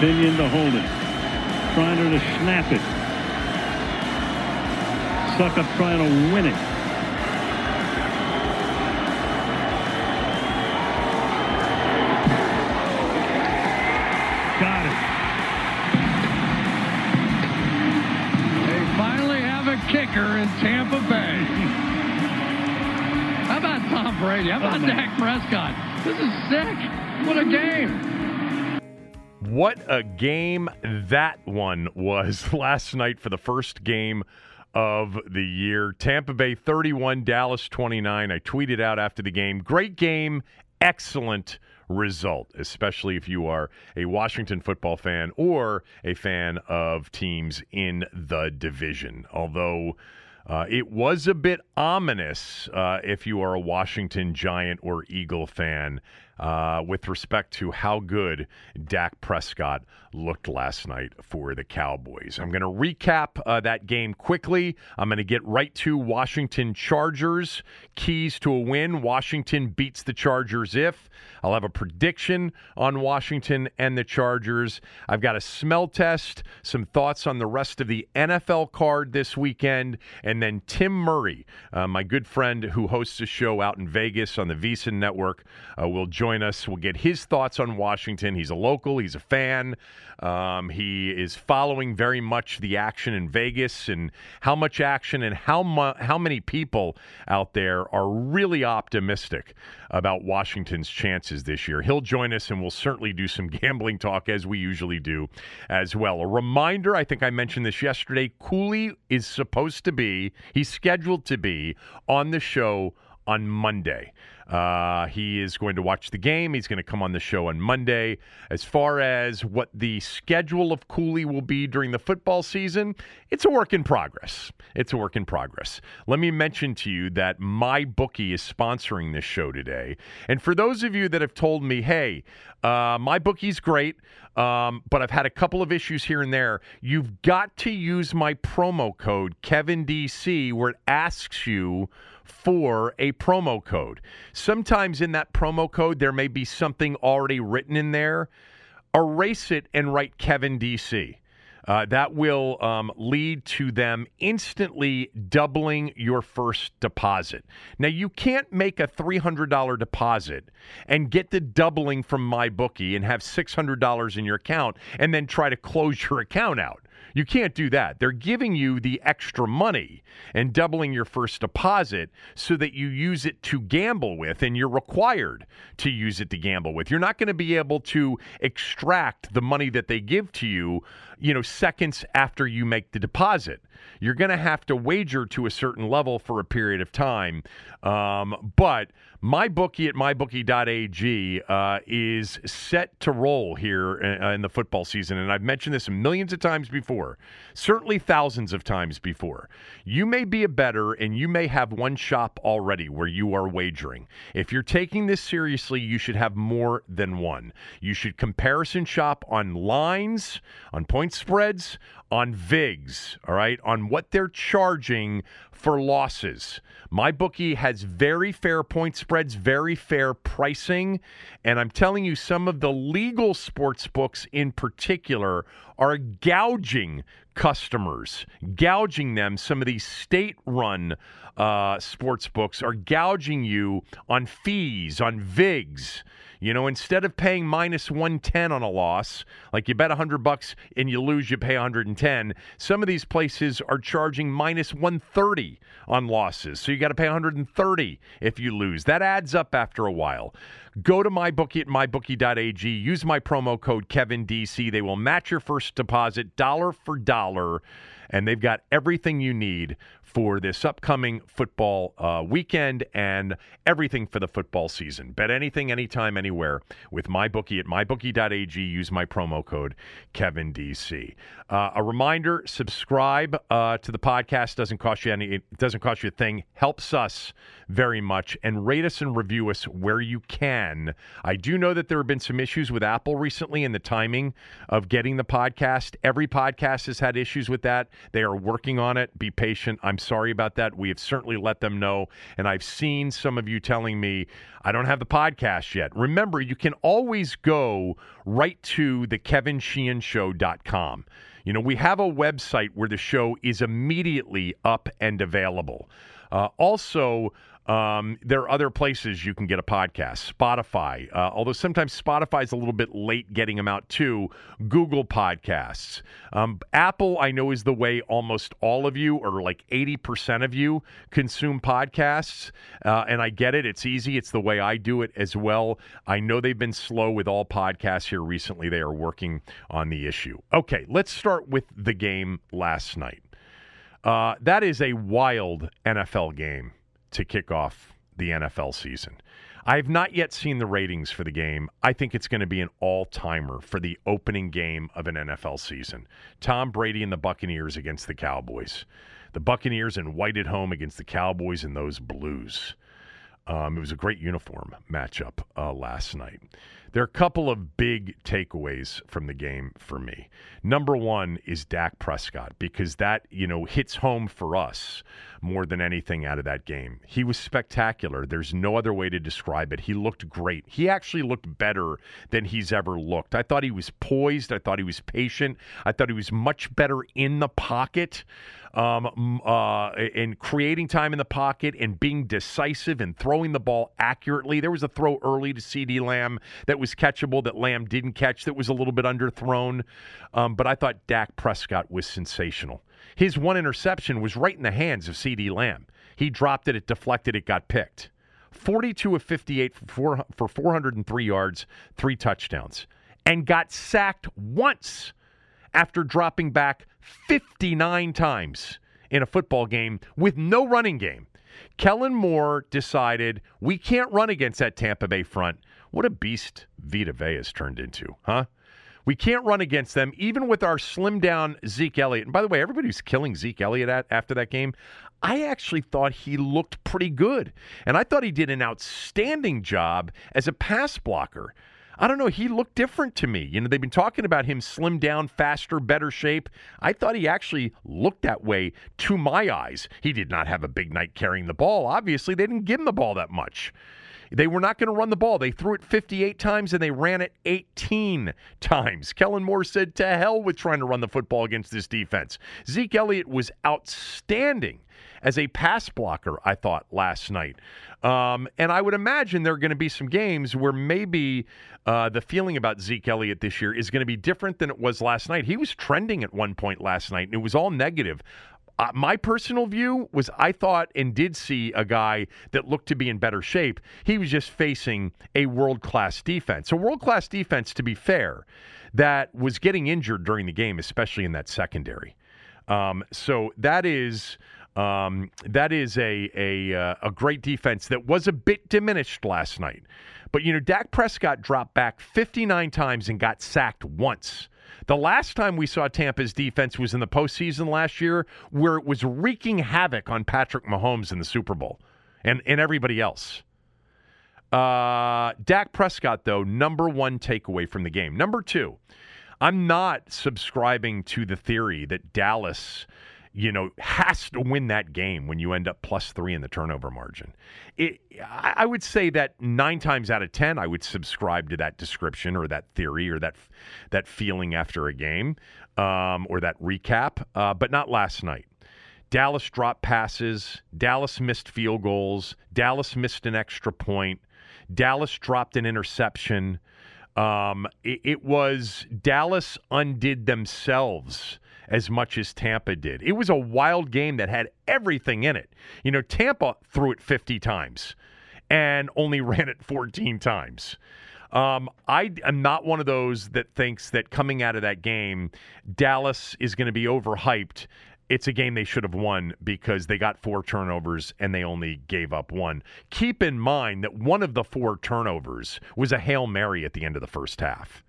Pinion to hold it. Trying to snap it. Succop trying to win it. Got it. They finally have a kicker in Tampa Bay. How about Tom Brady? How about Oh. Dak Prescott? This is sick. What a game. What a game that one was last night for the first game of the year. Tampa Bay 31, Dallas 29. I tweeted out after the game. Great game, excellent result, especially if you are a Washington football fan or a fan of teams in the division. Although uh, it was a bit ominous uh, if you are a Washington Giant or Eagle fan uh, with respect to how good Dak Prescott looked last night for the Cowboys. I'm going to recap uh, that game quickly. I'm going to get right to Washington Chargers. Keys to a win. Washington beats the Chargers if. I'll have a prediction on Washington and the Chargers. I've got a smell test, some thoughts on the rest of the NFL card this weekend, and then Tim Murray, uh, my good friend who hosts a show out in Vegas on the VSiN network, uh, will join us. We'll get his thoughts on Washington. He's a local, he's a fan. Um, he is following very much the action in Vegas and how much action and how mu- how many people out there are really optimistic about Washington's chances this year. He'll join us and we'll certainly do some gambling talk as we usually do as well. A reminder, I think I mentioned this yesterday, Cooley is supposed to be, he's scheduled to be on the show on Monday. Uh, he is going to watch the game. He's going to come on the show on Monday. As far as what the schedule of Cooley will be during the football season, it's a work in progress. It's a work in progress. Let me mention to you that my bookie is sponsoring this show today. And for those of you that have told me, hey, uh, my bookie's great, um, but I've had a couple of issues here and there, you've got to use my promo code KevinDC where it asks you for a promo code. Sometimes in that promo code, there may be something already written in there. Erase it and write Kevin DC. Uh, that will um, lead to them instantly doubling your first deposit. Now, you can't make a $300 deposit and get the doubling from my bookie and have $600 in your account and then try to close your account out. You can't do that. They're giving you the extra money and doubling your first deposit so that you use it to gamble with, and you're required to use it to gamble with. You're not going to be able to extract the money that they give to you, you know, seconds after you make the deposit. You're going to have to wager to a certain level for a period of time. Um, but my bookie at mybookie.ag uh, is set to roll here in, in the football season. And I've mentioned this millions of times before, certainly thousands of times before. You may be a better and you may have one shop already where you are wagering. If you're taking this seriously, you should have more than one. You should comparison shop on lines, on point spreads, on VIGs, all right, on what they're charging for losses. My bookie has very fair point spreads, very fair pricing, and I'm telling you, some of the legal sports books in particular are gouging customers, gouging them. Some of these state run uh, sports books are gouging you on fees, on VIGs. You know, instead of paying minus 110 on a loss, like you bet 100 bucks and you lose, you pay 110. Some of these places are charging minus 130 on losses. So you got to pay 130 if you lose. That adds up after a while. Go to mybookie at mybookie.ag. Use my promo code KevinDC. They will match your first deposit dollar for dollar and they've got everything you need for this upcoming football uh, weekend and everything for the football season. Bet anything, anytime, anywhere with MyBookie at MyBookie.ag. Use my promo code KevinDC. Uh, a reminder: subscribe uh, to the podcast. Doesn't cost you any. It doesn't cost you a thing. Helps us very much. And rate us and review us where you can. I do know that there have been some issues with Apple recently in the timing of getting the podcast. Every podcast has had issues with that. They are working on it. Be patient. I'm sorry about that. We have certainly let them know. And I've seen some of you telling me, I don't have the podcast yet. Remember, you can always go right to the kevinsheehanshow.com. You know, we have a website where the show is immediately up and available. Uh, also, um, there are other places you can get a podcast. Spotify, uh, although sometimes Spotify is a little bit late getting them out too. Google Podcasts. Um, Apple, I know, is the way almost all of you, or like 80% of you, consume podcasts. Uh, and I get it. It's easy. It's the way I do it as well. I know they've been slow with all podcasts here recently. They are working on the issue. Okay, let's start with the game last night. Uh, that is a wild NFL game to kick off the NFL season. I have not yet seen the ratings for the game. I think it's going to be an all timer for the opening game of an NFL season. Tom Brady and the Buccaneers against the Cowboys. The Buccaneers in white at home against the Cowboys in those blues. Um, it was a great uniform matchup uh, last night. There are a couple of big takeaways from the game for me. Number one is Dak Prescott because that, you know, hits home for us more than anything out of that game. He was spectacular. There's no other way to describe it. He looked great. He actually looked better than he's ever looked. I thought he was poised. I thought he was patient. I thought he was much better in the pocket um, uh, in creating time in the pocket and being decisive and throwing the ball accurately. There was a throw early to CeeDee Lamb that was catchable that Lamb didn't catch that was a little bit underthrown. Um, but I thought Dak Prescott was sensational. His one interception was right in the hands of CeeDee Lamb. He dropped it, it deflected, it got picked. 42 of 58 for, for 403 yards, three touchdowns, and got sacked once after dropping back 59 times in a football game with no running game. Kellen Moore decided we can't run against that Tampa Bay front. What a beast Vita Vea has turned into, huh? We can't run against them, even with our slim down Zeke Elliott. And by the way, everybody killing Zeke Elliott at, after that game, I actually thought he looked pretty good. And I thought he did an outstanding job as a pass blocker. I don't know. He looked different to me. You know, they've been talking about him slim down, faster, better shape. I thought he actually looked that way to my eyes. He did not have a big night carrying the ball. Obviously, they didn't give him the ball that much. They were not going to run the ball. They threw it 58 times and they ran it 18 times. Kellen Moore said, to hell with trying to run the football against this defense. Zeke Elliott was outstanding as a pass blocker, I thought, last night. Um, and I would imagine there are going to be some games where maybe uh, the feeling about Zeke Elliott this year is going to be different than it was last night. He was trending at one point last night, and it was all negative. Uh, my personal view was I thought and did see a guy that looked to be in better shape. He was just facing a world class defense. A world class defense, to be fair, that was getting injured during the game, especially in that secondary. Um, so that is. Um, that is a a, uh, a great defense that was a bit diminished last night. But you know, Dak Prescott dropped back 59 times and got sacked once. The last time we saw Tampa's defense was in the postseason last year, where it was wreaking havoc on Patrick Mahomes in the Super Bowl and, and everybody else. Uh, Dak Prescott, though, number one takeaway from the game. Number two, I'm not subscribing to the theory that Dallas you know, has to win that game when you end up plus three in the turnover margin. It, I would say that nine times out of ten, I would subscribe to that description or that theory or that that feeling after a game um, or that recap, uh, but not last night. Dallas dropped passes. Dallas missed field goals. Dallas missed an extra point. Dallas dropped an interception. Um, it, it was Dallas undid themselves as much as Tampa did. It was a wild game that had everything in it. You know, Tampa threw it 50 times and only ran it 14 times. Um, I am not one of those that thinks that coming out of that game, Dallas is going to be overhyped. It's a game they should have won because they got four turnovers and they only gave up one. Keep in mind that one of the four turnovers was a Hail Mary at the end of the first half.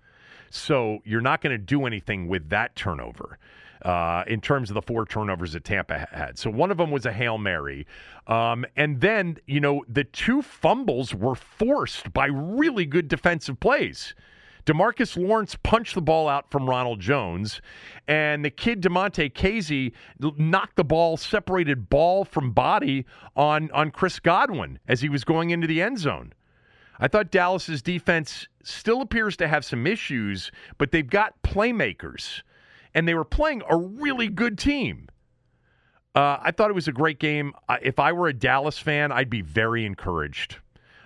So you're not going to do anything with that turnover uh, in terms of the four turnovers that Tampa had. So one of them was a Hail Mary. Um, and then, you know, the two fumbles were forced by really good defensive plays. Demarcus Lawrence punched the ball out from Ronald Jones, and the kid Damontae Kazee knocked the ball, separated ball from body on, on Chris Godwin as he was going into the end zone. I thought Dallas's defense still appears to have some issues, but they've got playmakers and they were playing a really good team. Uh, I thought it was a great game. if I were a Dallas fan, I'd be very encouraged.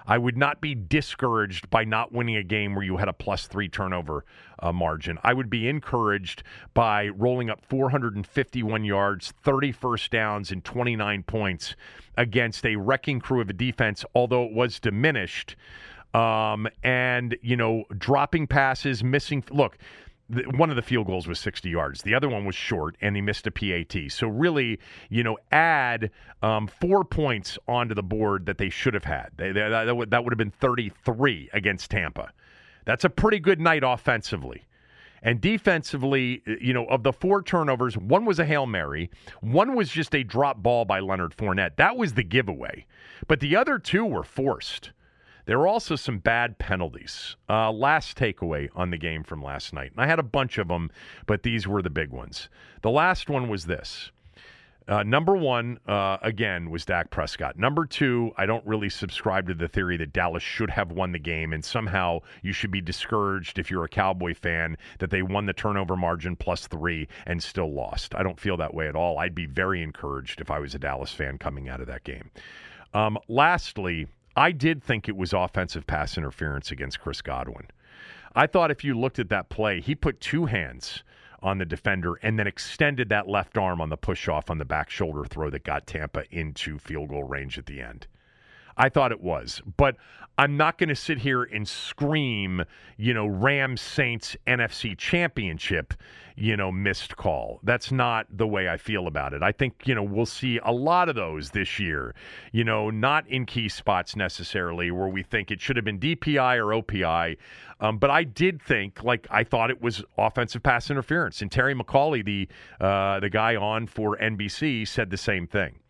I would not be discouraged by not winning a game where you had a plus three turnover uh, margin. I would be encouraged by rolling up 451 yards, 30 first downs, and 29 points against a wrecking crew of a defense, although it was diminished. Um, and, you know, dropping passes, missing. Look, one of the field goals was 60 yards. The other one was short, and he missed a PAT. So really, you know, add um, four points onto the board that they should have had. They, they, that, would, that would have been 33 against Tampa. That's a pretty good night offensively. And defensively, you know, of the four turnovers, one was a Hail Mary, one was just a drop ball by Leonard Fournette. That was the giveaway. But the other two were forced. There were also some bad penalties. Uh, last takeaway on the game from last night. And I had a bunch of them, but these were the big ones. The last one was this. Uh, number one, uh, again, was Dak Prescott. Number two, I don't really subscribe to the theory that Dallas should have won the game, and somehow you should be discouraged if you're a Cowboy fan that they won the turnover margin plus three and still lost. I don't feel that way at all. I'd be very encouraged if I was a Dallas fan coming out of that game. Um, lastly, I did think it was offensive pass interference against Chris Godwin. I thought if you looked at that play, he put two hands on the defender and then extended that left arm on the push off on the back shoulder throw that got Tampa into field goal range at the end. I thought it was. But I'm not going to sit here and scream, you know, Rams Saints NFC championship, you know, missed call. That's not the way I feel about it. I think, you know, we'll see a lot of those this year, you know, not in key spots necessarily where we think it should have been DPI or OPI. Um, but I did think, like, I thought it was offensive pass interference. And Terry McAulay, the, uh, the guy on for NBC, said the same thing.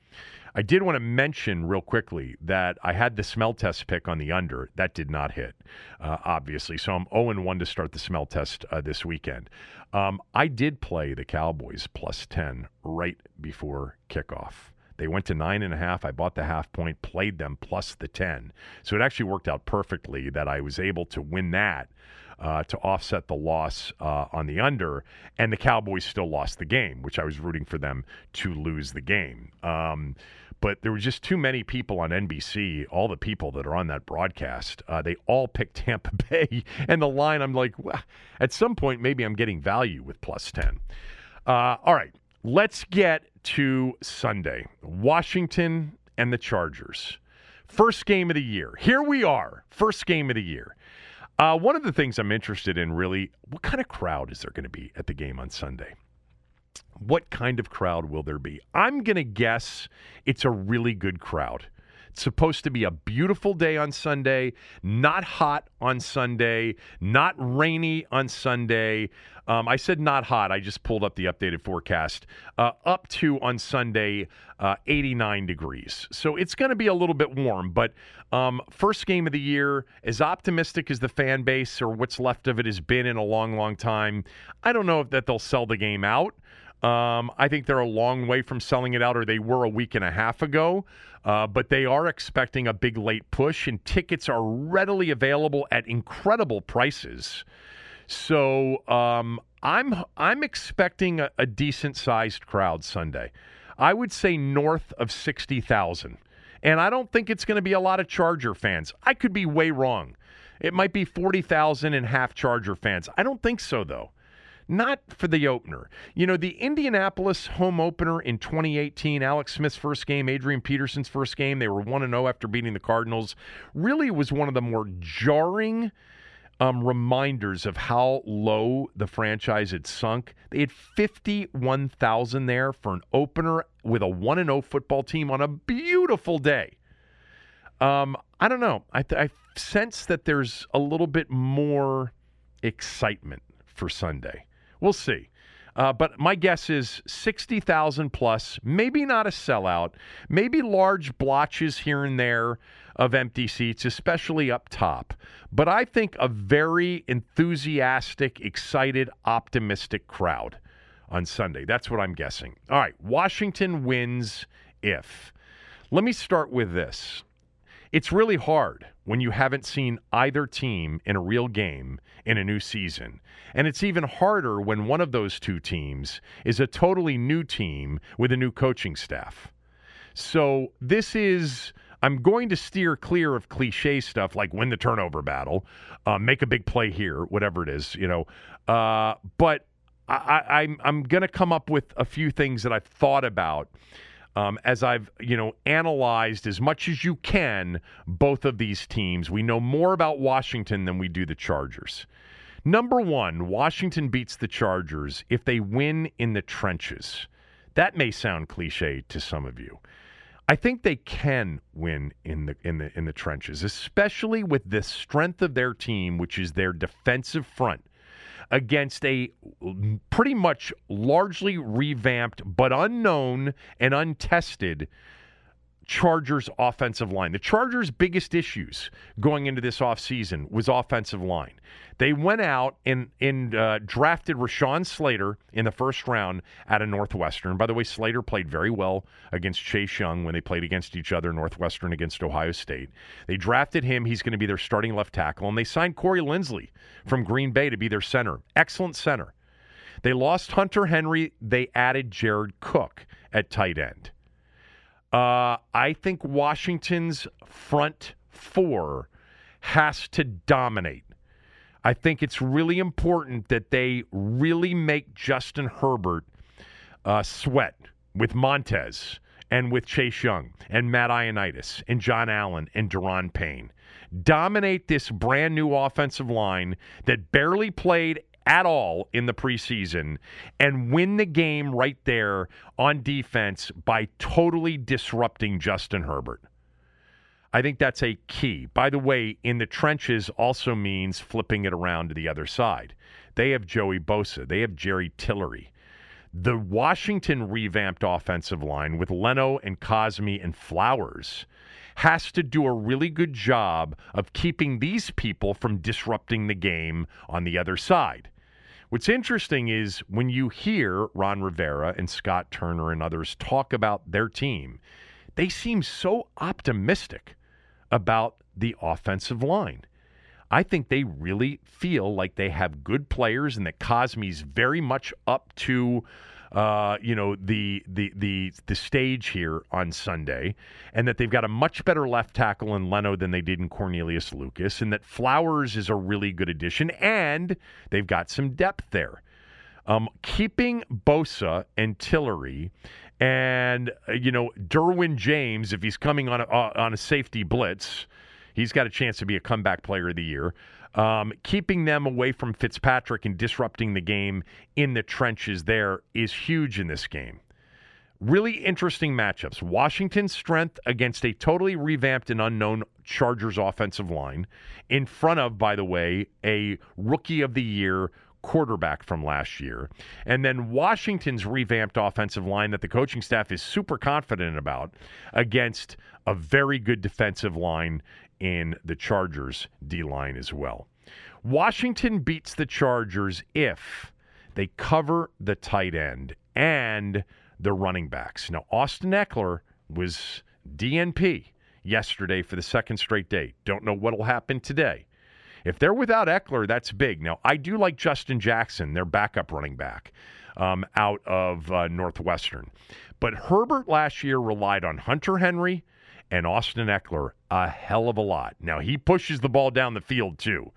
I did want to mention real quickly that I had the smell test pick on the under. That did not hit, uh, obviously. So I'm 0 1 to start the smell test uh, this weekend. Um, I did play the Cowboys plus 10 right before kickoff. They went to nine and a half. I bought the half point, played them plus the 10. So it actually worked out perfectly that I was able to win that uh, to offset the loss uh, on the under, and the Cowboys still lost the game, which I was rooting for them to lose the game. Um, but there were just too many people on NBC, all the people that are on that broadcast, uh, they all picked Tampa Bay. And the line, I'm like, well, at some point, maybe I'm getting value with plus 10. Uh, all right, let's get to Sunday Washington and the Chargers. First game of the year. Here we are, first game of the year. Uh, one of the things I'm interested in really, what kind of crowd is there going to be at the game on Sunday? What kind of crowd will there be? I'm going to guess it's a really good crowd. It's supposed to be a beautiful day on Sunday, not hot on Sunday, not rainy on Sunday. Um, I said not hot. I just pulled up the updated forecast. Uh, up to on Sunday, uh, 89 degrees. So it's going to be a little bit warm. But um, first game of the year, as optimistic as the fan base or what's left of it has been in a long, long time, I don't know if that they'll sell the game out. Um, I think they're a long way from selling it out, or they were a week and a half ago. Uh, but they are expecting a big late push, and tickets are readily available at incredible prices. So um, I'm I'm expecting a, a decent sized crowd Sunday. I would say north of sixty thousand, and I don't think it's going to be a lot of Charger fans. I could be way wrong. It might be forty thousand and half Charger fans. I don't think so though not for the opener. You know, the Indianapolis home opener in 2018, Alex Smith's first game, Adrian Peterson's first game, they were 1 0 after beating the Cardinals, really was one of the more jarring. Um, reminders of how low the franchise had sunk. They had 51,000 there for an opener with a 1 0 football team on a beautiful day. Um, I don't know. I, th- I sense that there's a little bit more excitement for Sunday. We'll see. Uh, but my guess is 60,000 plus, maybe not a sellout, maybe large blotches here and there of empty seats, especially up top. But I think a very enthusiastic, excited, optimistic crowd on Sunday. That's what I'm guessing. All right, Washington wins if. Let me start with this. It's really hard when you haven't seen either team in a real game in a new season. And it's even harder when one of those two teams is a totally new team with a new coaching staff. So this is. I'm going to steer clear of cliche stuff like win the turnover battle, uh, make a big play here, whatever it is, you know. Uh, but I, I'm I'm going to come up with a few things that I've thought about um, as I've you know analyzed as much as you can both of these teams. We know more about Washington than we do the Chargers. Number one, Washington beats the Chargers if they win in the trenches. That may sound cliche to some of you. I think they can win in the in the in the trenches, especially with the strength of their team, which is their defensive front against a pretty much largely revamped but unknown and untested Chargers offensive line. The Chargers' biggest issues going into this offseason was offensive line. They went out and, and uh, drafted Rashawn Slater in the first round out of Northwestern. By the way, Slater played very well against Chase Young when they played against each other, Northwestern against Ohio State. They drafted him. He's going to be their starting left tackle. And they signed Corey Linsley from Green Bay to be their center. Excellent center. They lost Hunter Henry. They added Jared Cook at tight end. Uh, I think Washington's front four has to dominate. I think it's really important that they really make Justin Herbert uh, sweat with Montez and with Chase Young and Matt Ioannidis and John Allen and Da'Ron Payne. Dominate this brand new offensive line that barely played at all in the preseason and win the game right there on defense by totally disrupting Justin Herbert. I think that's a key. By the way, in the trenches also means flipping it around to the other side. They have Joey Bosa, they have Jerry Tillery. The Washington revamped offensive line with Leno and Cosmi and Flowers has to do a really good job of keeping these people from disrupting the game on the other side. What's interesting is when you hear Ron Rivera and Scott Turner and others talk about their team, they seem so optimistic about the offensive line. I think they really feel like they have good players and that Cosmi's very much up to uh, you know the the the the stage here on Sunday, and that they've got a much better left tackle in Leno than they did in Cornelius Lucas, and that Flowers is a really good addition, and they've got some depth there. Um, keeping Bosa and Tillery and uh, you know Derwin James, if he's coming on a, uh, on a safety blitz, he's got a chance to be a comeback player of the year. Um, keeping them away from Fitzpatrick and disrupting the game in the trenches there is huge in this game. Really interesting matchups. Washington's strength against a totally revamped and unknown Chargers offensive line, in front of, by the way, a rookie of the year quarterback from last year. And then Washington's revamped offensive line that the coaching staff is super confident about against a very good defensive line in the Chargers D line as well. Washington beats the Chargers if they cover the tight end and the running backs. Now, Austin Ekeler was DNP yesterday for the second straight day. Don't know what'll happen today. If they're without Ekeler, that's big. Now, I do like Justin Jackson, their backup running back um, out of uh, Northwestern. But Herbert last year relied on Hunter Henry and Austin Ekeler a hell of a lot. Now, he pushes the ball down the field too.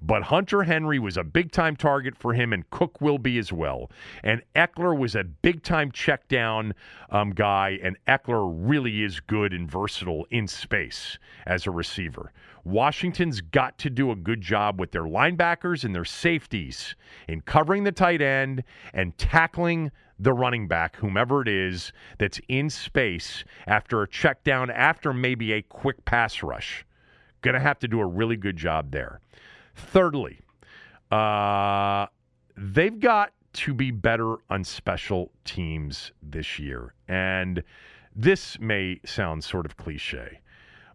But Hunter Henry was a big time target for him, and Cook will be as well. And Ekeler was a big time check down um, guy, and Ekeler really is good and versatile in space as a receiver. Washington's got to do a good job with their linebackers and their safeties in covering the tight end and tackling the running back, whomever it is, that's in space after a check down, after maybe a quick pass rush. Going to have to do a really good job there. Thirdly, uh, they've got to be better on special teams this year. And this may sound sort of cliche,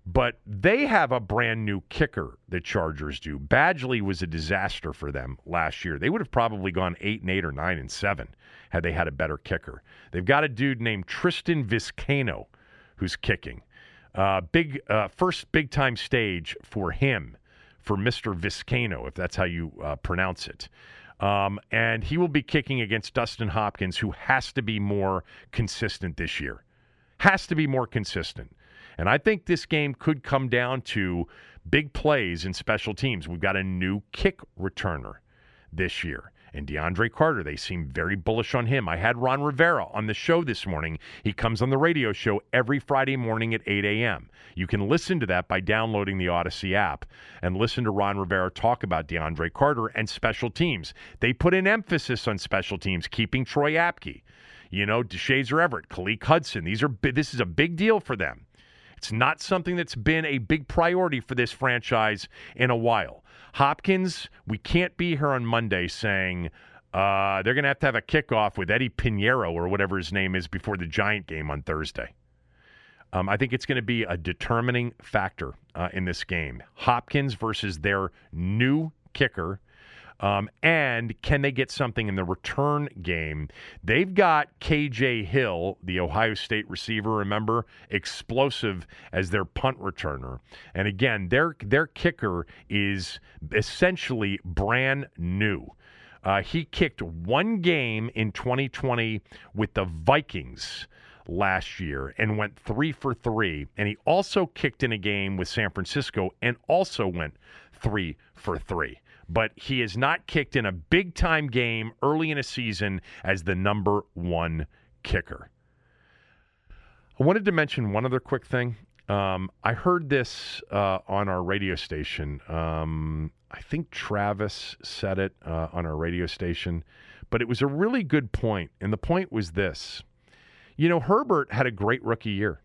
but they have a brand new kicker, the Chargers do. Badgley was a disaster for them last year. They would have probably gone 8 and 8 or 9 and 7 had they had a better kicker. They've got a dude named Tristan Vizcaino who's kicking. Uh, big uh, first big time stage for him for Mr. Vizcaino, if that's how you uh, pronounce it. Um, and he will be kicking against Dustin Hopkins, who has to be more consistent this year. Has to be more consistent. And I think this game could come down to big plays in special teams. We've got a new kick returner this year and DeAndre Carter. They seem very bullish on him. I had Ron Rivera on the show this morning. He comes on the radio show every Friday morning at 8 a.m. You can listen to that by downloading the Audacy app and listen to Ron Rivera talk about DeAndre Carter and special teams. They put an emphasis on special teams, keeping Troy Apke, you know, Deshazor Everett, Khaleke Hudson. These are this is a big deal for them. It's not something that's been a big priority for this franchise in a while. Hopkins, we can't be here on Monday saying uh, they're going to have to have a kickoff with Eddie Piñeiro or whatever his name is before the Giant game on Thursday. Um, I think it's going to be a determining factor uh, in this game. Hopkins versus their new kicker um, and can they get something in the return game? They've got KJ Hill, the Ohio State receiver, remember, explosive as their punt returner. And again, their their kicker is essentially brand new. Uh, he kicked one game in 2020 with the Vikings last year and went three for three. And he also kicked in a game with San Francisco and also went three for three but he is not kicked in a big time game early in a season as the number one kicker. I wanted to mention one other quick thing. Um, I heard this uh, on our radio station. Um, I think Travis said it uh, on our radio station, but it was a really good point. And the point was this you know, Herbert had a great rookie year.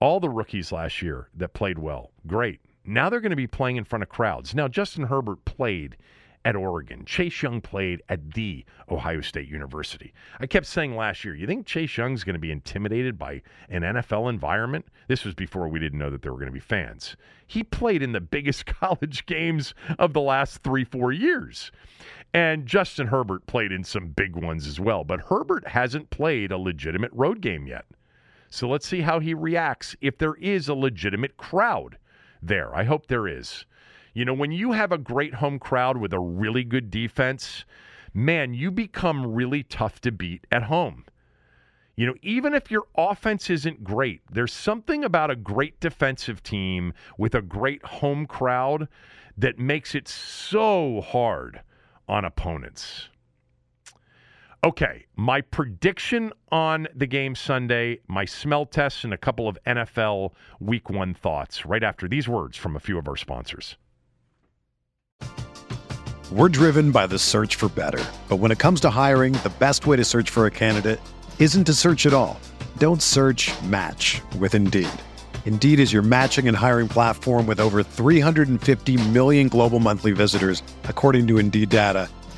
All the rookies last year that played well, great. Now they're going to be playing in front of crowds. Now, Justin Herbert played at Oregon. Chase Young played at the Ohio State University. I kept saying last year, you think Chase Young's going to be intimidated by an NFL environment? This was before we didn't know that there were going to be fans. He played in the biggest college games of the last three, four years. And Justin Herbert played in some big ones as well. But Herbert hasn't played a legitimate road game yet. So let's see how he reacts if there is a legitimate crowd there. I hope there is. You know, when you have a great home crowd with a really good defense, man, you become really tough to beat at home. You know, even if your offense isn't great, there's something about a great defensive team with a great home crowd that makes it so hard on opponents. Okay, my prediction on the game Sunday, my smell tests, and a couple of NFL week one thoughts right after these words from a few of our sponsors. We're driven by the search for better. But when it comes to hiring, the best way to search for a candidate isn't to search at all. Don't search match with Indeed. Indeed is your matching and hiring platform with over 350 million global monthly visitors, according to Indeed data,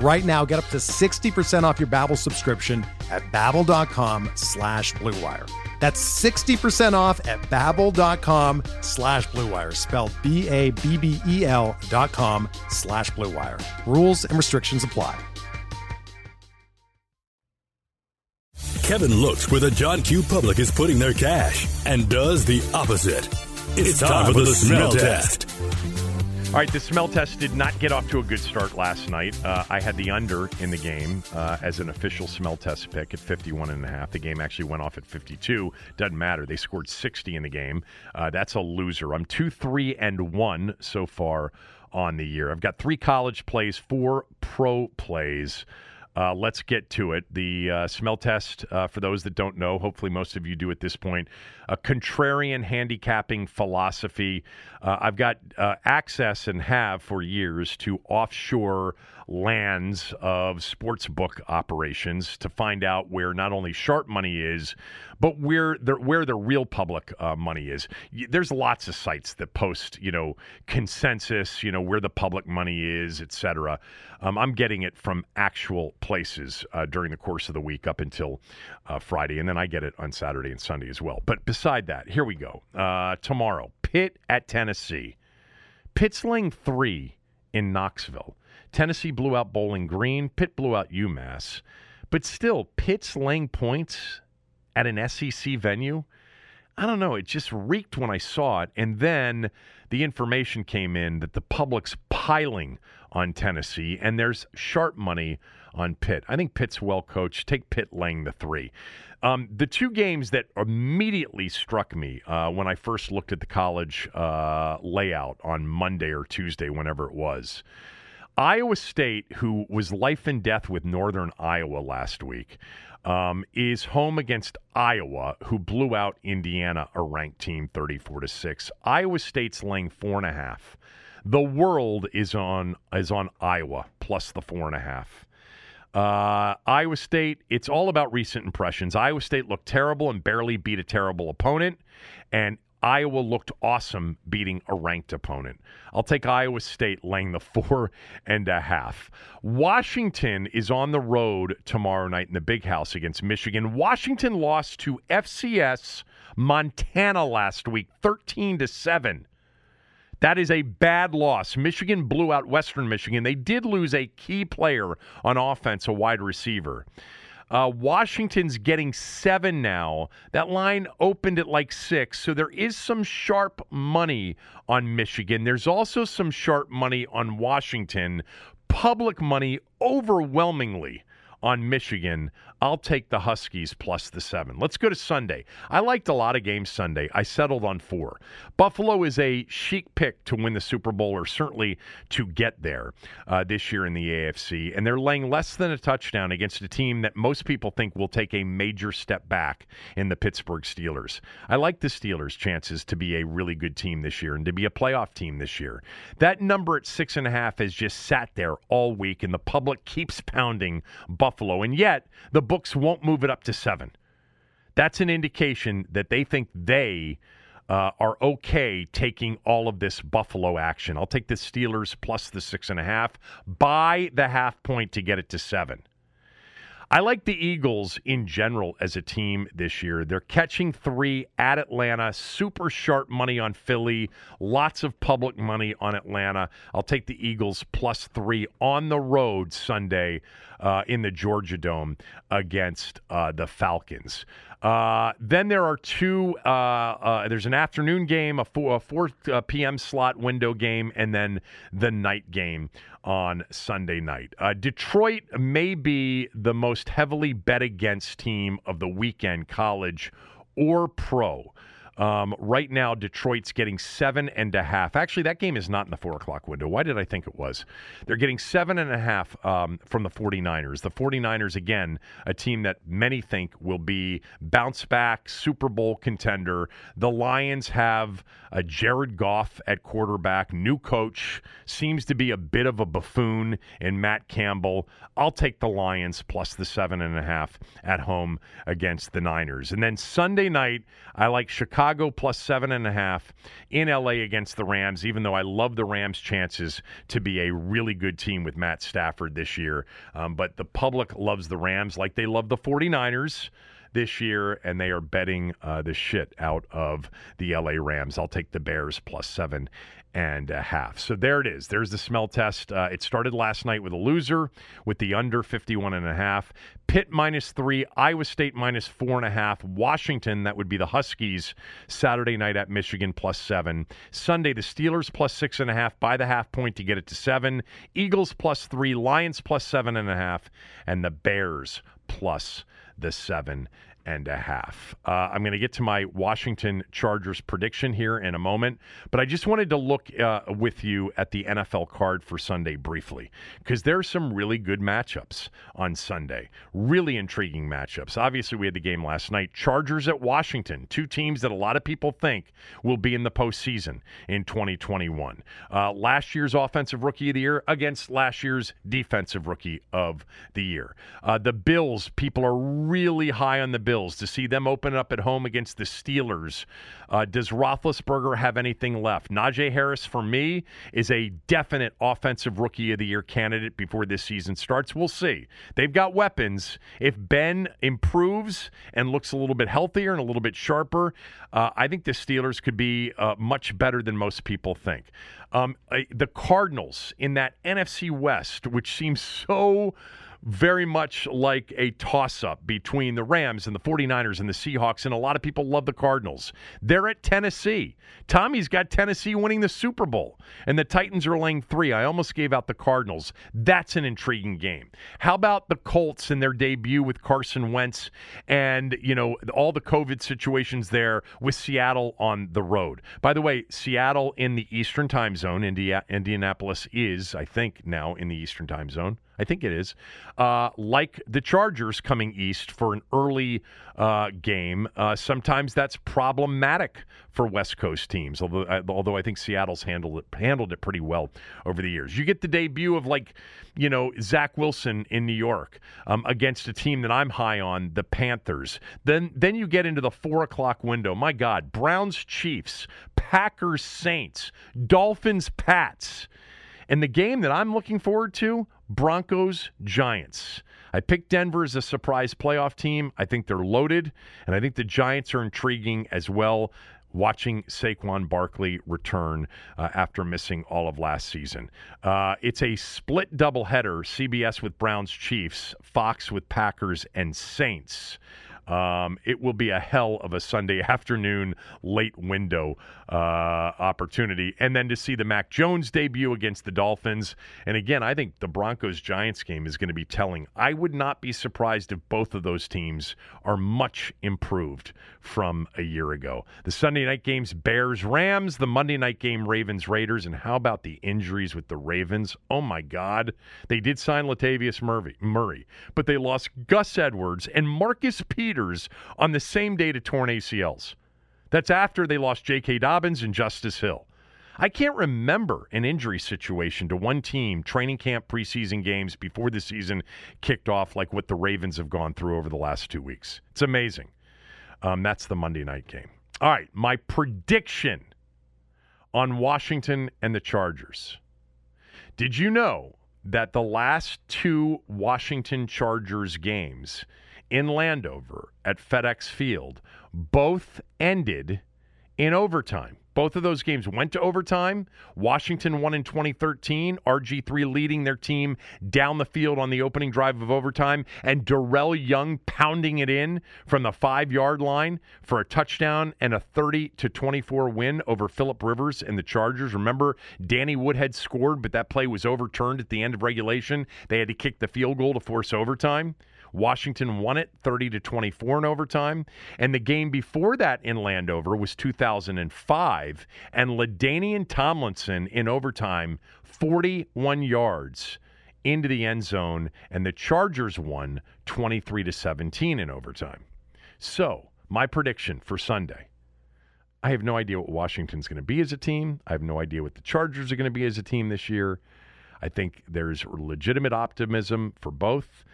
Right now, get up to 60% off your Babbel subscription at babbel.com slash bluewire. That's 60% off at babbel.com slash bluewire, spelled B-A-B-B-E-L dot com slash bluewire. Rules and restrictions apply. Kevin looks where the John Q. public is putting their cash and does the opposite. It's, time, for the, smell test. All right, the smell test did not get off to a good start last night. Uh, I had the under in the game uh, as an official smell test pick at 51 and a half. The game actually went off at 52. Doesn't matter. They scored 60 in the game. Uh, that's a loser. I'm 2 3 and 1 so far on the year. I've got three college plays, four pro plays. Uh, let's get to it. The uh, smell test, uh, for those that don't know, hopefully most of you do at this point, a contrarian handicapping philosophy. Uh, I've got uh, access and have for years to offshore lands of sportsbook operations to find out where not only sharp money is, but where the where the real public uh, money is. There's lots of sites that post, you know, consensus, you know, where the public money is, et cetera. Um, I'm getting it from actual places uh, during the course of the week up until uh, Friday, and then I get it on Saturday and Sunday as well. But beside that, here we go. Uh, tomorrow, Pitt at Tennessee. Pitt's laying three in Knoxville. Tennessee blew out Bowling Green. Pitt blew out UMass. But still, Pitt's laying points at an SEC venue. I don't know. It just reeked when I saw it. And then the information came in that the public's piling on Tennessee, and there's sharp money on Pitt. I think Pitt's well coached. Take Pitt laying the three. Um, the two games that immediately struck me uh, when I first looked at the college uh, layout on Monday or Tuesday, whenever it was. Iowa State, who was life and death with Northern Iowa last week, um, is home against Iowa, who blew out Indiana, a ranked team, thirty-four to six. Iowa State's laying four and a half. The world is on is on Iowa plus the four and a half. Uh, Iowa State, it's all about recent impressions. Iowa State looked terrible and barely beat a terrible opponent, and Iowa looked awesome beating a ranked opponent. I'll take Iowa State laying the four and a half. Washington is on the road tomorrow night in the big house against Michigan. Washington lost to FCS Montana last week, 13 to 7. That is a bad loss. Michigan blew out Western Michigan. They did lose a key player on offense, a wide receiver. Uh, Washington's getting seven now. That line opened at like six, so there is some sharp money on Michigan. There's also some sharp money on Washington. Public money overwhelmingly on Michigan. I'll take the Huskies plus the seven. Let's go to Sunday. I liked a lot of games Sunday. I settled on four. Buffalo is a chic pick to win the Super Bowl, or certainly to get there uh, this year in the AFC. And they're laying less than a touchdown against a team that most people think will take a major step back in the Pittsburgh Steelers. I like the Steelers' chances to be a really good team this year and to be a playoff team this year. That number at six and a half has just sat there all week, and the public keeps pounding Buffalo. And yet, the books won't move it up to seven. That's an indication that they think they uh, are okay taking all of this Buffalo action. I'll take the Steelers plus the six and a half, by the half point to get it to seven. I like the Eagles in general as a team this year. They're catching three at Atlanta, super sharp money on Philly, lots of public money on Atlanta. I'll take the Eagles plus three on the road Sunday uh, in the Georgia Dome against uh, the Falcons. Uh, then there are two. Uh, uh, there's an afternoon game, a 4, a 4 uh, p.m. slot window game, and then the night game on Sunday night. Uh, Detroit may be the most heavily bet against team of the weekend, college or pro. Um, right now, Detroit's getting seven and a half. Actually, that game is not in the four o'clock window. Why did I think it was? They're getting seven and a half um, from the 49ers. The 49ers, again, a team that many think will be bounce back, Super Bowl contender. The Lions have a Jared Goff at quarterback, new coach, seems to be a bit of a buffoon in Matt Campbell. I'll take the Lions plus the seven and a half at home against the Niners. And then Sunday night, I like Chicago. Chicago plus seven and a half in LA against the Rams, even though I love the Rams' chances to be a really good team with Matt Stafford this year. Um, but the public loves the Rams like they love the 49ers this year, and they are betting uh, the shit out of the LA Rams. I'll take the Bears plus seven and a half. So there it is. There's the smell test. Uh, it started last night with a loser with the under 51 and a half. Pitt minus three, Iowa State minus four and a half. Washington, that would be the Huskies, Saturday night at Michigan plus seven. Sunday, the Steelers plus six and a half by the half point to get it to seven. Eagles plus three, Lions plus seven and a half, and the Bears plus the seven and a half. Uh, I'm going to get to my Washington Chargers prediction here in a moment, but I just wanted to look uh, with you at the NFL card for Sunday briefly because there's some really good matchups on Sunday. Really intriguing matchups. Obviously, we had the game last night. Chargers at Washington, two teams that a lot of people think will be in the postseason in 2021. Uh, last year's Offensive Rookie of the Year against last year's Defensive Rookie of the Year. Uh, the Bills, people are really high on the Bills Bills to see them open up at home against the Steelers. Uh, does Roethlisberger have anything left? Najee Harris, for me, is a definite offensive rookie of the year candidate before this season starts. We'll see. They've got weapons. If Ben improves and looks a little bit healthier and a little bit sharper, uh, I think the Steelers could be uh, much better than most people think. Um, the Cardinals in that NFC West, which seems so very much like a toss up between the Rams and the 49ers and the Seahawks, and a lot of people love the Cardinals. They're at Tennessee. Tommy's got Tennessee winning the Super Bowl, and the Titans are laying three. I almost gave out the Cardinals. That's an intriguing game. How about the Colts in their debut with Carson Wentz and, you know, all the COVID situations there with Seattle on the road? By the way, Seattle in the Eastern time zone, Indianapolis is, I think, now in the Eastern time zone. I think it is. Uh, like the Chargers coming east for an early uh, game, uh, sometimes that's problematic for West Coast teams. Although, uh, although I think Seattle's handled it handled it pretty well over the years. You get the debut of like, you know, Zach Wilson in New York um, against a team that I'm high on, the Panthers. Then then you get into the four o'clock window. My God, Browns Chiefs, Packers Saints, Dolphins Pats. And the game that I'm looking forward to Broncos Giants. I picked Denver as a surprise playoff team. I think they're loaded, and I think the Giants are intriguing as well. Watching Saquon Barkley return uh, after missing all of last season. Uh, it's a split doubleheader CBS with Browns Chiefs, Fox with Packers and Saints. Um, it will be a hell of a Sunday afternoon late window uh, opportunity. And then to see the Mac Jones debut against the Dolphins. And again, I think the Broncos Giants game is going to be telling. I would not be surprised if both of those teams are much improved from a year ago. The Sunday night games Bears Rams, the Monday night game Ravens Raiders. And how about the injuries with the Ravens? Oh my God. They did sign Latavius Murray, Murray but they lost Gus Edwards and Marcus Peters on the same day to torn ACLs. That's after they lost J.K. Dobbins and Justice Hill. I can't remember an injury situation to one team, training camp, preseason games before the season kicked off, like what the Ravens have gone through over the last two weeks. It's amazing. Um, that's the Monday night game. All right, my prediction on Washington and the Chargers. Did you know that the last two Washington Chargers games in Landover at FedEx Field both ended in overtime. Both of those games went to overtime. Washington won in 2013, RG3 leading their team down the field on the opening drive of overtime, and Darrel Young pounding it in from the five yard line for a touchdown and a 30 to 24 win over Philip Rivers and the Chargers. Remember, Danny Woodhead scored, but that play was overturned at the end of regulation. They had to kick the field goal to force overtime. Washington won it 30 to 24 in overtime. And the game before that in Landover was 2005. And LaDainian Tomlinson in overtime, 41 yards into the end zone. And the Chargers won 23 to 17 in overtime. So, my prediction for Sunday. I have no idea what Washington's going to be as a team. I have no idea what the Chargers are going to be as a team this year. I think there's legitimate optimism for both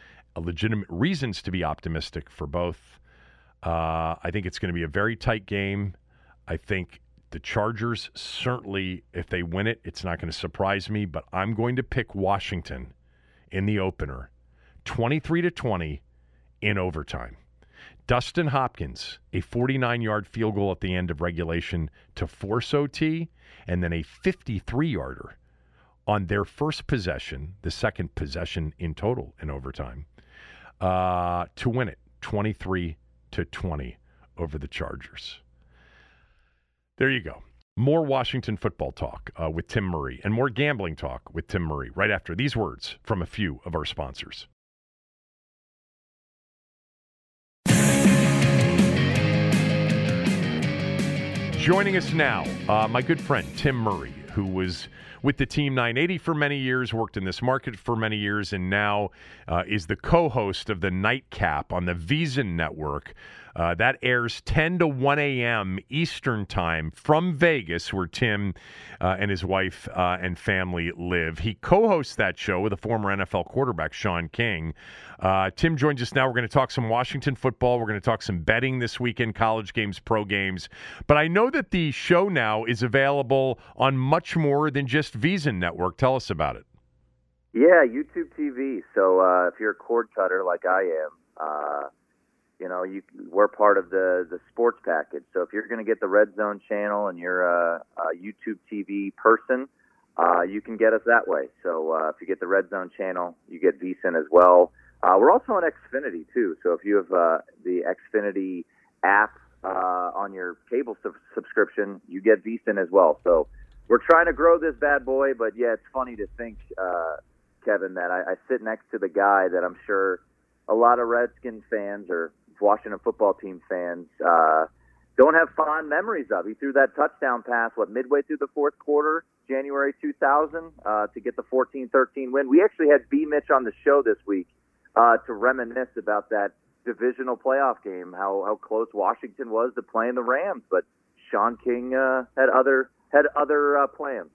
legitimate reasons to be optimistic for both. Uh, I think it's going to be a very tight game. I think the Chargers certainly, if they win it, it's not going to surprise me. But I'm going to pick Washington in the opener, 23 to 20 in overtime. Dustin Hopkins, a 49 yard field goal at the end of regulation to force OT, and then a 53 yarder on their first possession, the second possession in total in overtime uh, to win it 23 to 20 over the Chargers. There you go. More Washington football talk uh, with Tim Murray and more gambling talk with Tim Murray right after these words from a few of our sponsors. Joining us now, uh, my good friend Tim Murray, who was with the Team 980 for many years, worked in this market for many years, and now uh, is the co host of the Nightcap on the VSiN network. Uh, that airs 10 to 1 a.m. Eastern Time from Vegas, where Tim uh, and his wife uh, and family live. He co hosts that show with a former NFL quarterback, Shaun King. Uh, Tim joins us now. We're going to talk some Washington football. We're going to talk some betting this weekend, college games, pro games. But I know that the show now is available on much more than just VSiN Network. Tell us about it. Yeah, YouTube TV. So uh, if you're a cord cutter like I am, uh, you know, you we're part of the the sports package. So if you're going to get the Red Zone channel and you're a, a YouTube TV person, uh, you can get us that way. So uh, if you get the Red Zone channel, you get VSiN as well. Uh, we're also on Xfinity too. So if you have uh, the Xfinity app uh, on your cable su- subscription, you get VSiN as well. So we're trying to grow this bad boy, but yeah, it's funny to think, uh, Kevin, that I, I sit next to the guy that I'm sure a lot of Redskins fans or Washington football team fans uh, don't have fond memories of. He threw that touchdown pass, what, midway through the fourth quarter, January 2000, uh, to get the 14 13 win. We actually had B. Mitch on the show this week uh, to reminisce about that divisional playoff game, how, how close Washington was to playing the Rams. But Shaun King uh, had other had other uh, plans.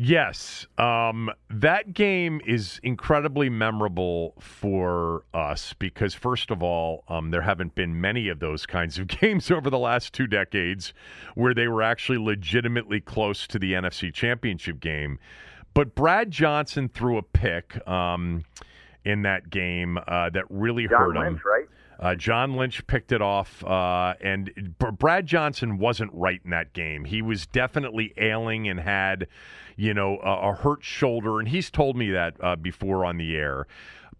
Yes, um, that game is incredibly memorable for us because, first of all, um, there haven't been many of those kinds of games over the last two decades where they were actually legitimately close to the NFC Championship game. But Brad Johnson threw a pick um, in that game uh, that really John hurt Lynch, him. right? Uh, John Lynch picked it off, uh, and Brad Johnson wasn't right in that game. He was definitely ailing and had, you know, a, a hurt shoulder, and he's told me that uh, before on the air.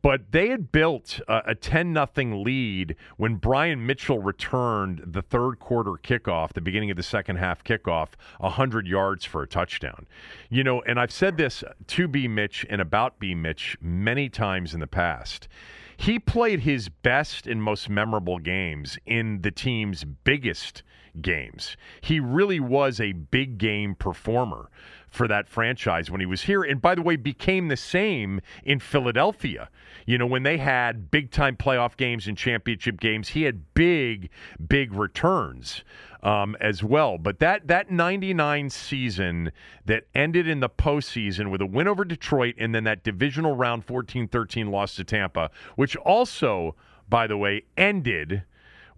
But they had built a, a 10 nothing lead when Brian Mitchell returned the third quarter kickoff, the beginning of the second half kickoff, 100 yards for a touchdown. You know, and I've said this to B. Mitch and about B. Mitch many times in the past. He played his best and most memorable games in the team's biggest games. He really was a big game performer for that franchise when he was here. And by the way, became the same in Philadelphia. You know, when they had big time playoff games and championship games, he had big, big returns um, as well. But that that 99 season that ended in the postseason with a win over Detroit and then that divisional round 14 13 loss to Tampa, which also, by the way, ended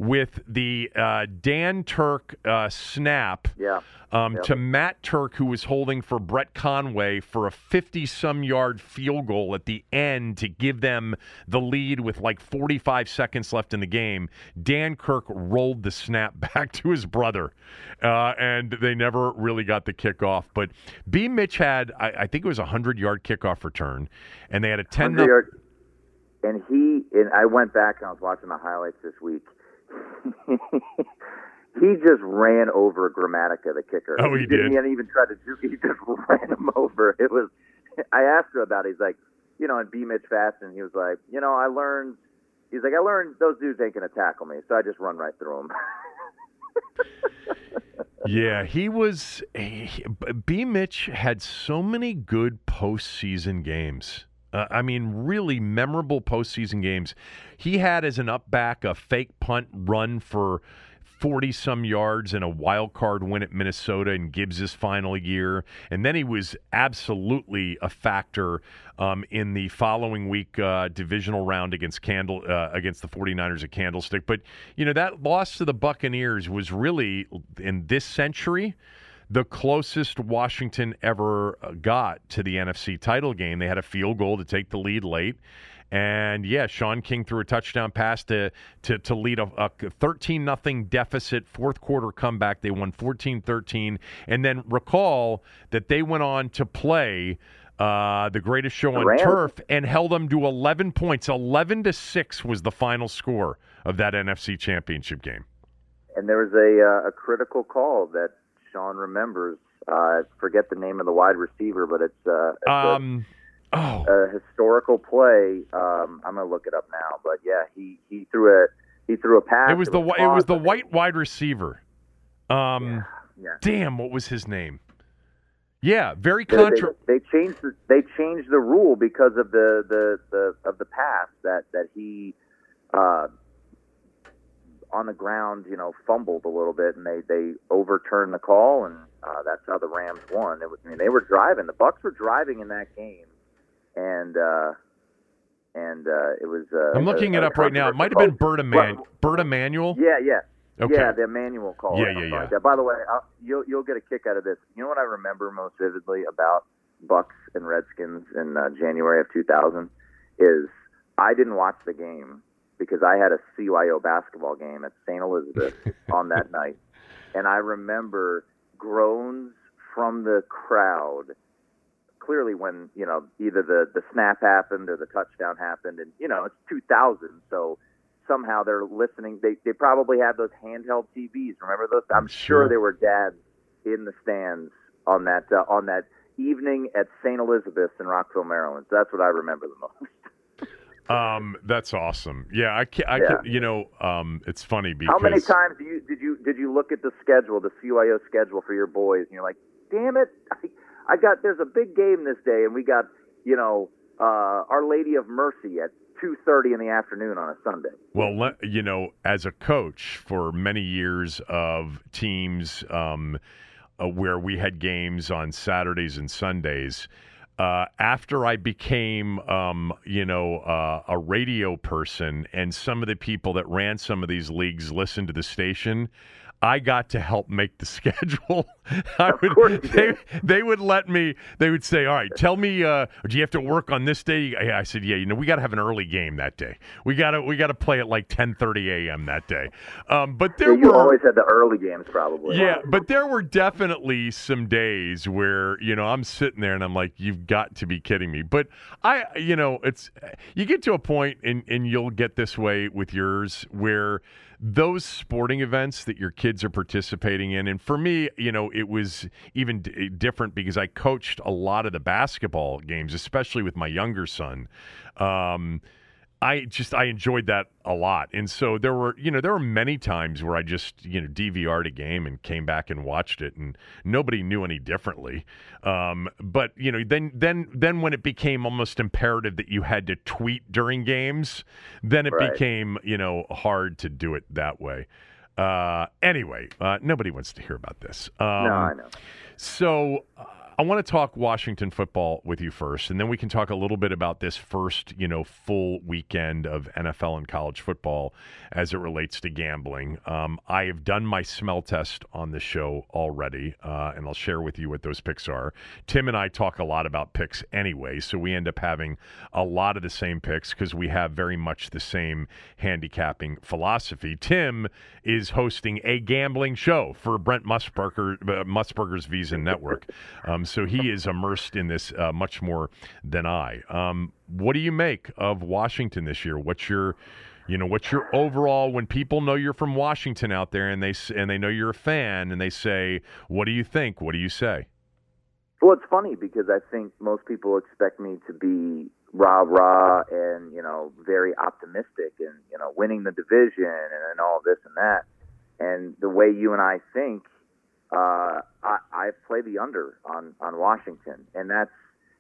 with the uh, Dan Turk uh, snap Yeah. um, to Matt Turk, who was holding for Brett Conway for a 50 some yard field goal at the end to give them the lead with like 45 seconds left in the game. Dan Turk rolled the snap back to his brother, uh, and they never really got the kickoff. But B. Mitch had, I, I think it was a 100 yard kickoff return, and they had a 10 100 yard- and he and I went back and I was watching the highlights this week. he just ran over Grammatica, the kicker. Oh, he didn't did? even try to juke. He just ran him over. It was. I asked him about. it. He's like, you know, and B Mitch fast, and he was like, you know, I learned. He's like, I learned those dudes ain't gonna tackle me, so I just run right through them. Yeah, he was. he- B. Mitch had so many good postseason games. Uh, I mean, really memorable postseason games. He had as an up back a fake punt run for 40 some yards and a wild card win at Minnesota in Gibbs's final year. And then he was absolutely a factor um, in the following week uh, divisional round against Candle uh, against the 49ers at Candlestick. But, you know, that loss to the Buccaneers was really in this century the closest Washington ever uh, got to the NFC title game. They had a field goal to take the lead late. And yeah, Shaun King threw a touchdown pass to to, to lead a, a 13 nothing deficit, fourth quarter comeback. They won 14 13. And then recall that they went on to play uh, the greatest show on turf and held them to 11 points. 11 to 6 was the final score of that NFC championship game. and there was a uh, a critical call that Shaun remembers. Uh, I forget the name of the wide receiver, but it's, uh, it's a- Um, oh, a historical play. Um, I'm gonna look it up now, but yeah, he he threw a he threw a pass. It was the it was the white wide receiver. Um, Yeah. damn, what was his name? Yeah, very They, they, they changed the, they changed the rule because of the, the, the of the pass that that he uh, on the ground, you know, fumbled a little bit, and they they overturned the call, and uh, that's how the Rams won. It was, I mean, they were driving. The Bucks were driving in that game, and uh, and uh, it was. Uh, I'm looking a- it up right now. It might have been Bert. Eman- Bert Emanuel. Yeah, yeah. Okay. Yeah, the Emanuel call. Yeah, yeah, yeah. Like. By the way, I'll, you'll you'll get a kick out of this. You know what I remember most vividly about Bucks and Redskins in uh, January of 2000 is I didn't watch the game because I had a CYO basketball game at St. Elizabeth on that night, and I remember groans from the crowd. Clearly, when you know either the the snap happened or the touchdown happened, and you know it's 2000, so somehow they're listening. They they probably had those handheld TVs. Remember those? I'm Sure. sure there were dads in the stands on that uh, on that evening at St. Elizabeth's in Rockville, Maryland. So that's what I remember the most. Um, that's awesome. Yeah, I can I Yeah. can you know, um, it's funny because How many times do you did you did you look at the schedule, the CYO schedule for your boys, and you're like, damn it, I, I got there's a big game this day, and we got you know uh, Our Lady of Mercy at two thirty in the afternoon on a Sunday. Well, you know, as a coach for many years of teams um, uh, where we had games on Saturdays and Sundays, uh, after I became, um, you know, uh, a radio person and some of the people that ran some of these leagues listened to the station, I got to help make the schedule I would, they, they would let me. They would say, "All right, tell me, uh, do you have to work on this day?" Yeah, I said, "Yeah, you know, we got to have an early game that day. We got to we got to play at like 10:30 a.m. that day." Um, but there you were always had the early games, probably. yeah, but there were definitely some days where you know I'm sitting there and I'm like, "You've got to be kidding me!" But I, you know, it's you get to a point and and you'll get this way with yours where those sporting events that your kids are participating in, and for me, you know, it was even d- different because I coached a lot of the basketball games, especially with my younger son. Um, I just I enjoyed that a lot, and so there were you know there were many times where I just you know DVR'd a game and came back and watched it, and nobody knew any differently. Um, but you know then then then when it became almost imperative that you had to tweet during games, then it Right. became you know hard to do it that way. Uh, anyway, uh, nobody wants to hear about this. Um, no, I know. so uh, I want to talk Washington football with you first, and then we can talk a little bit about this first, you know, full weekend of NFL and college football as it relates to gambling. Um, I have done my smell test on the show already, uh, and I'll share with you what those picks are. Tim and I talk a lot about picks anyway, so we end up having a lot of the same picks because we have very much the same handicapping philosophy. Tim is hosting a gambling show for Brent Musburger, uh, Musburger's VSiN Network. Um, so he is immersed in this uh, much more than I. Um, what do you make of Washington this year? What's your you know what's your overall when people know you're from Washington out there and they and they know you're a fan and they say what do you think what do you say Well, it's funny because I think most people expect me to be rah rah and you know very optimistic and you know winning the division and, and all this and that. And the way you and I think, uh, I, I play the under on on Washington, and that's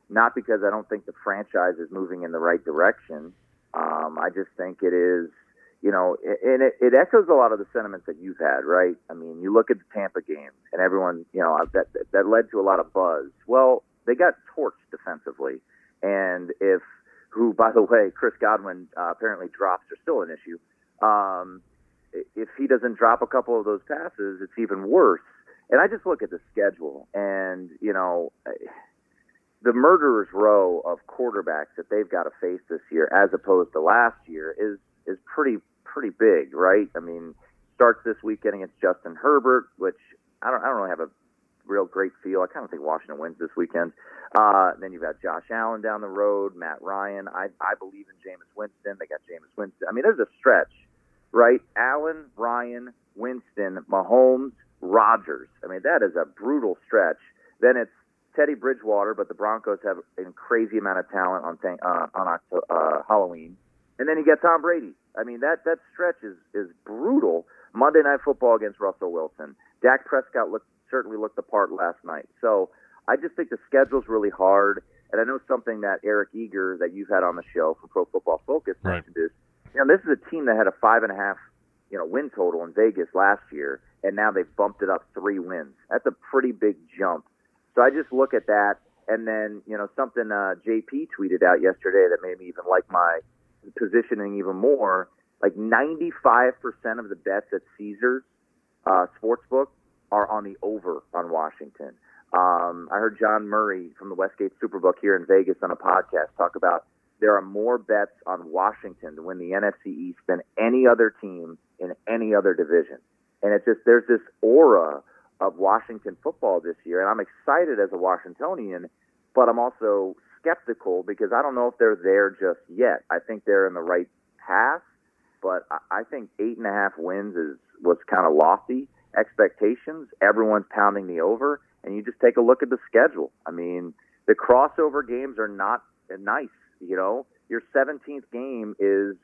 not because I don't think the franchise is moving in the right direction. Um, I just think it is, you know, and it, it echoes a lot of the sentiments that you've had, right? I mean, you look at the Tampa game, and everyone, you know, that that led to a lot of buzz. Well, they got torched defensively, and if who, by the way, Chris Godwin uh, apparently drops are still an issue. Um, if he doesn't drop a couple of those passes, it's even worse. And I just look at the schedule, and you know, the murderer's row of quarterbacks that they've got to face this year, as opposed to last year, is is pretty pretty big, right? I mean, starts this weekend against Justin Herbert, which I don't I don't really have a real great feel. I kind of think Washington wins this weekend. Uh, then you've got Josh Allen down the road, Matt Ryan. I I believe in Jameis Winston. They got Jameis Winston. I mean, there's a stretch, right? Allen, Ryan, Winston, Mahomes, Rodgers. I mean, that is a brutal stretch. Then it's Teddy Bridgewater, but the Broncos have a crazy amount of talent on th- uh, on Octo- uh, Halloween, and then you get Tom Brady. I mean that that stretch is is brutal. Monday Night Football against Russell Wilson. Dak Prescott looked certainly looked the part last night. So I just think the schedule's really hard, and I know something that Eric Eager that you've had on the show from Pro Football Focus Right. mentioned is, you know, this is a team that had a five and a half, you know, win total in Vegas last year, and now they've bumped it up three wins. That's a pretty big jump. So I just look at that, and then you know something uh, JP tweeted out yesterday that made me even like my positioning even more. Like 95% of the bets at Caesars uh, Sportsbook are on the over on Washington. Um, I heard John Murray from the Westgate Superbook here in Vegas on a podcast talk about there are more bets on Washington to win the NFC East than any other team in any other division. And it's just there's this aura of Washington football this year, and I'm excited as a Washingtonian, but I'm also skeptical because I don't know if they're there just yet. I think they're in the right path, but I- think eight and a half wins is was kind of lofty expectations. Everyone's pounding the over, and you just take a look at the schedule. I mean, the crossover games are not nice. You know, your 17th game is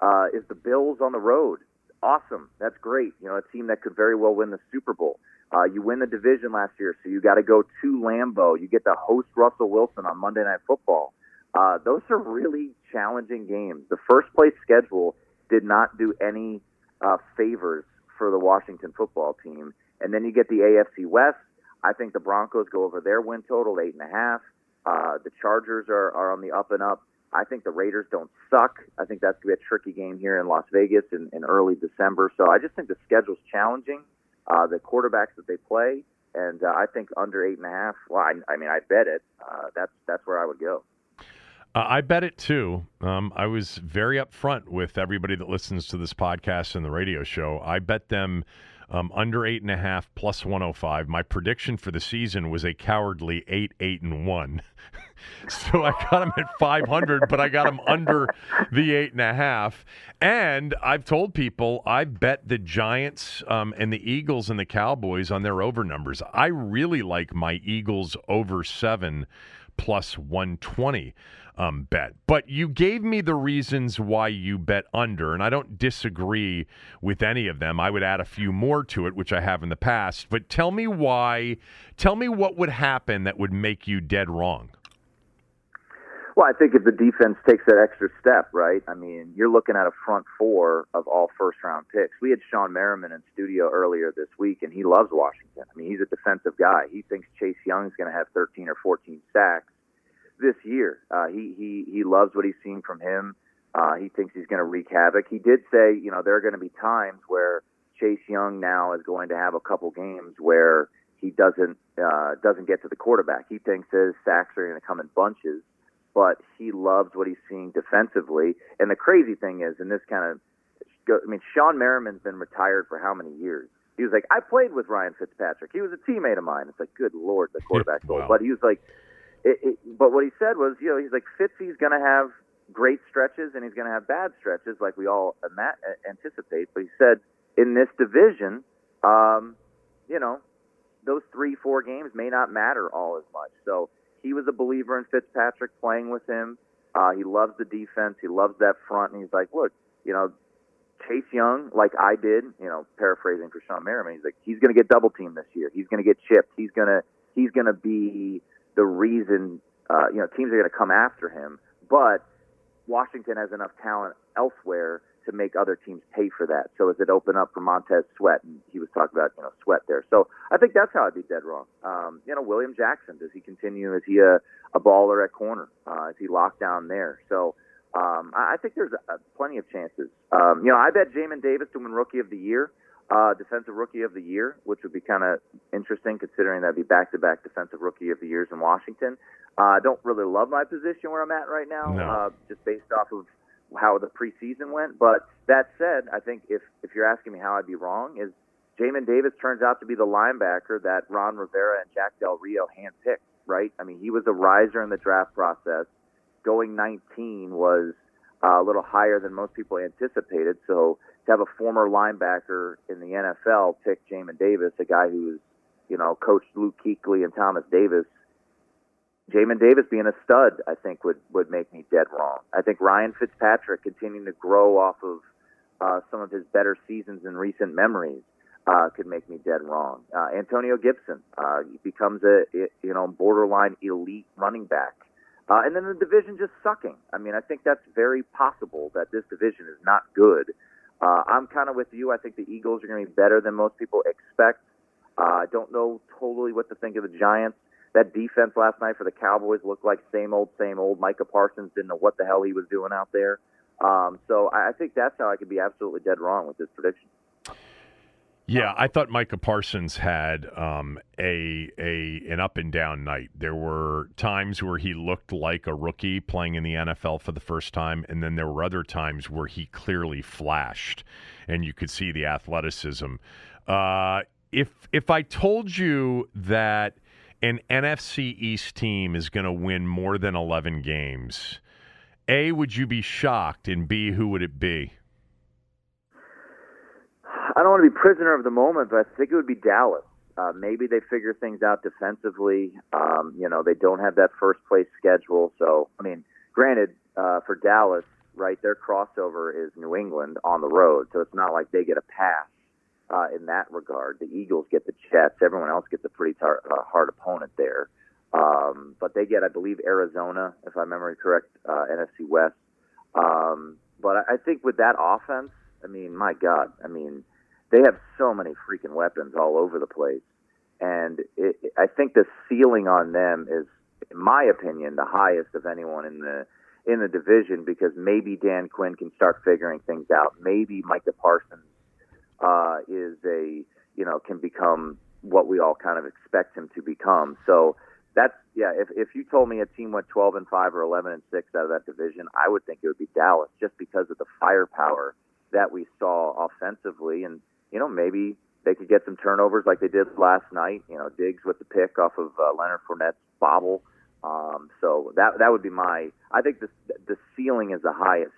uh, is the Bills on the road. Awesome, that's great. You know, a team that could very well win the Super Bowl. Uh, you win the division last year, so you got to go to Lambeau. You get to host Russell Wilson on Monday Night Football. Uh, those are really challenging games. The first place schedule did not do any uh, favors for the Washington football team. And then you get the AFC West. I think the Broncos go over their win total, eight and a half. Uh, the Chargers are, are on the up and up. I think the Raiders don't suck. I think that's going to be a tricky game here in Las Vegas in, in early December. So I just think the schedule's challenging. Uh, the quarterbacks that they play, and uh, I think under eight and a half. Well, I, I mean, I bet it. Uh, that's that's where I would go. Uh, I bet it too. Um, I was very upfront with everybody that listens to this podcast and the radio show. I bet them um, under eight and a half plus 105. My prediction for the season was a cowardly eight, eight, and one. so I got them at 500, but I got them under the eight and a half. And I've told people I bet the Giants um, and the Eagles and the Cowboys on their over numbers. I really like my Eagles over seven plus 120 um, bet. But you gave me the reasons why you bet under, and I don't disagree with any of them. I would add a few more to it, which I have in the past. But tell me why, tell me what would happen that would make you dead wrong. Well, I think if the defense takes that extra step, right? I mean, you're looking at a front four of all first round picks. We had Shawne Merriman in studio earlier this week, and he loves Washington. I mean, he's a defensive guy. He thinks Chase Young's going to have 13 or 14 sacks this year. Uh, he he he loves what he's seen from him. Uh, he thinks he's going to wreak havoc. He did say, you know, there are going to be times where Chase Young now is going to have a couple games where he doesn't uh, doesn't get to the quarterback. He thinks his sacks are going to come in bunches, but he loves what he's seeing defensively. And the crazy thing is, and this kind of, I mean, Shawne Merriman's been retired for how many years? He was like, I played with Ryan Fitzpatrick. He was a teammate of mine. It's like, good lord, the quarterback wow. But he was like, it, it, but what he said was, you know, he's like Fitzy's going to have great stretches and he's going to have bad stretches, like we all ima- anticipate. But he said in this division, um, you know, those three, four games may not matter all as much. So he was a believer in Fitzpatrick playing with him. Uh, he loves the defense. He loves that front. And he's like, look, you know, Chase Young, like I did, you know, paraphrasing for Shawne Merriman, he's like, he's going to get double teamed this year. He's going to get chipped. He's going to, he's going to be the reason uh, you know teams are going to come after him. But Washington has enough talent elsewhere to make other teams pay for that. So as it open up for Montez Sweat, and he was talking about you know Sweat there. So I think that's how I'd be dead wrong. Um, you know William Jackson, does he continue? Is he a, a baller at corner? Uh, is he locked down there? So. Um, I think there's a plenty of chances. Um, you know, I bet Jamin Davis to win Rookie of the Year uh, Defensive Rookie of the Year, which would be kind of interesting considering that'd be back-to-back Defensive Rookie of the Years in Washington. Uh, I uh, don't really love my position where I'm at right now, no. uh, just based off of how the preseason went. But that said, I think if if you're asking me how I'd be wrong, is Jamin Davis turns out to be the linebacker that Ron Rivera and Jack Del Rio handpicked, right? I mean, he was a riser in the draft process. Going 19 was uh, a little higher than most people anticipated. So to have a former linebacker in the NFL pick Jamin Davis, a guy who's, you know, coached Luke Kuechly and Thomas Davis, Jamin Davis being a stud, I think would would make me dead wrong. I think Ryan Fitzpatrick continuing to grow off of uh, some of his better seasons in recent memories uh, could make me dead wrong. Uh, Antonio Gibson uh, becomes a you know borderline elite running back, uh, and then the division just sucking. I mean, I think that's very possible that this division is not good. Uh, I'm kind of with you. I think the Eagles are going to be better than most people expect. Uh, I don't know totally what to think of the Giants. That defense last night for the Cowboys looked like same old, same old. Micah Parsons didn't know what the hell he was doing out there. Um, so I, I think that's how I could be absolutely dead wrong with this prediction. Yeah, I thought Micah Parsons had um, a a an up and down night. There were times where he looked like a rookie playing in the NFL for the first time, and then there were other times where he clearly flashed, and you could see the athleticism. Uh, if if I told you that an NFC East team is going to win more than eleven games, a would you be shocked, and b who would it be? I don't want to be prisoner of the moment, but I think it would be Dallas. Uh, maybe they figure things out defensively. Um, you know, they don't have that first place schedule. So, I mean, granted, uh, for Dallas, right, their crossover is New England on the road. So it's not like they get a pass uh, in that regard. The Eagles get the Jets. Everyone else gets a pretty tar- uh, hard opponent there. Um, but they get, I believe, Arizona, if I remember correct, uh, NFC West. Um, but I think with that offense, I mean, my God, I mean, they have so many freaking weapons all over the place, and it, I think the ceiling on them is, in my opinion, the highest of anyone in the in the division because maybe Dan Quinn can start figuring things out. Maybe Micah Parsons uh, is a you know can become what we all kind of expect him to become. So that's yeah. If if you told me a team went 12 and five or 11 and six out of that division, I would think it would be Dallas just because of the firepower that we saw offensively, and you know maybe they could get some turnovers like they did last night. You know, Diggs with the pick off of uh, Leonard Fournette's bobble. Um, so that that would be my. I think the the ceiling is the highest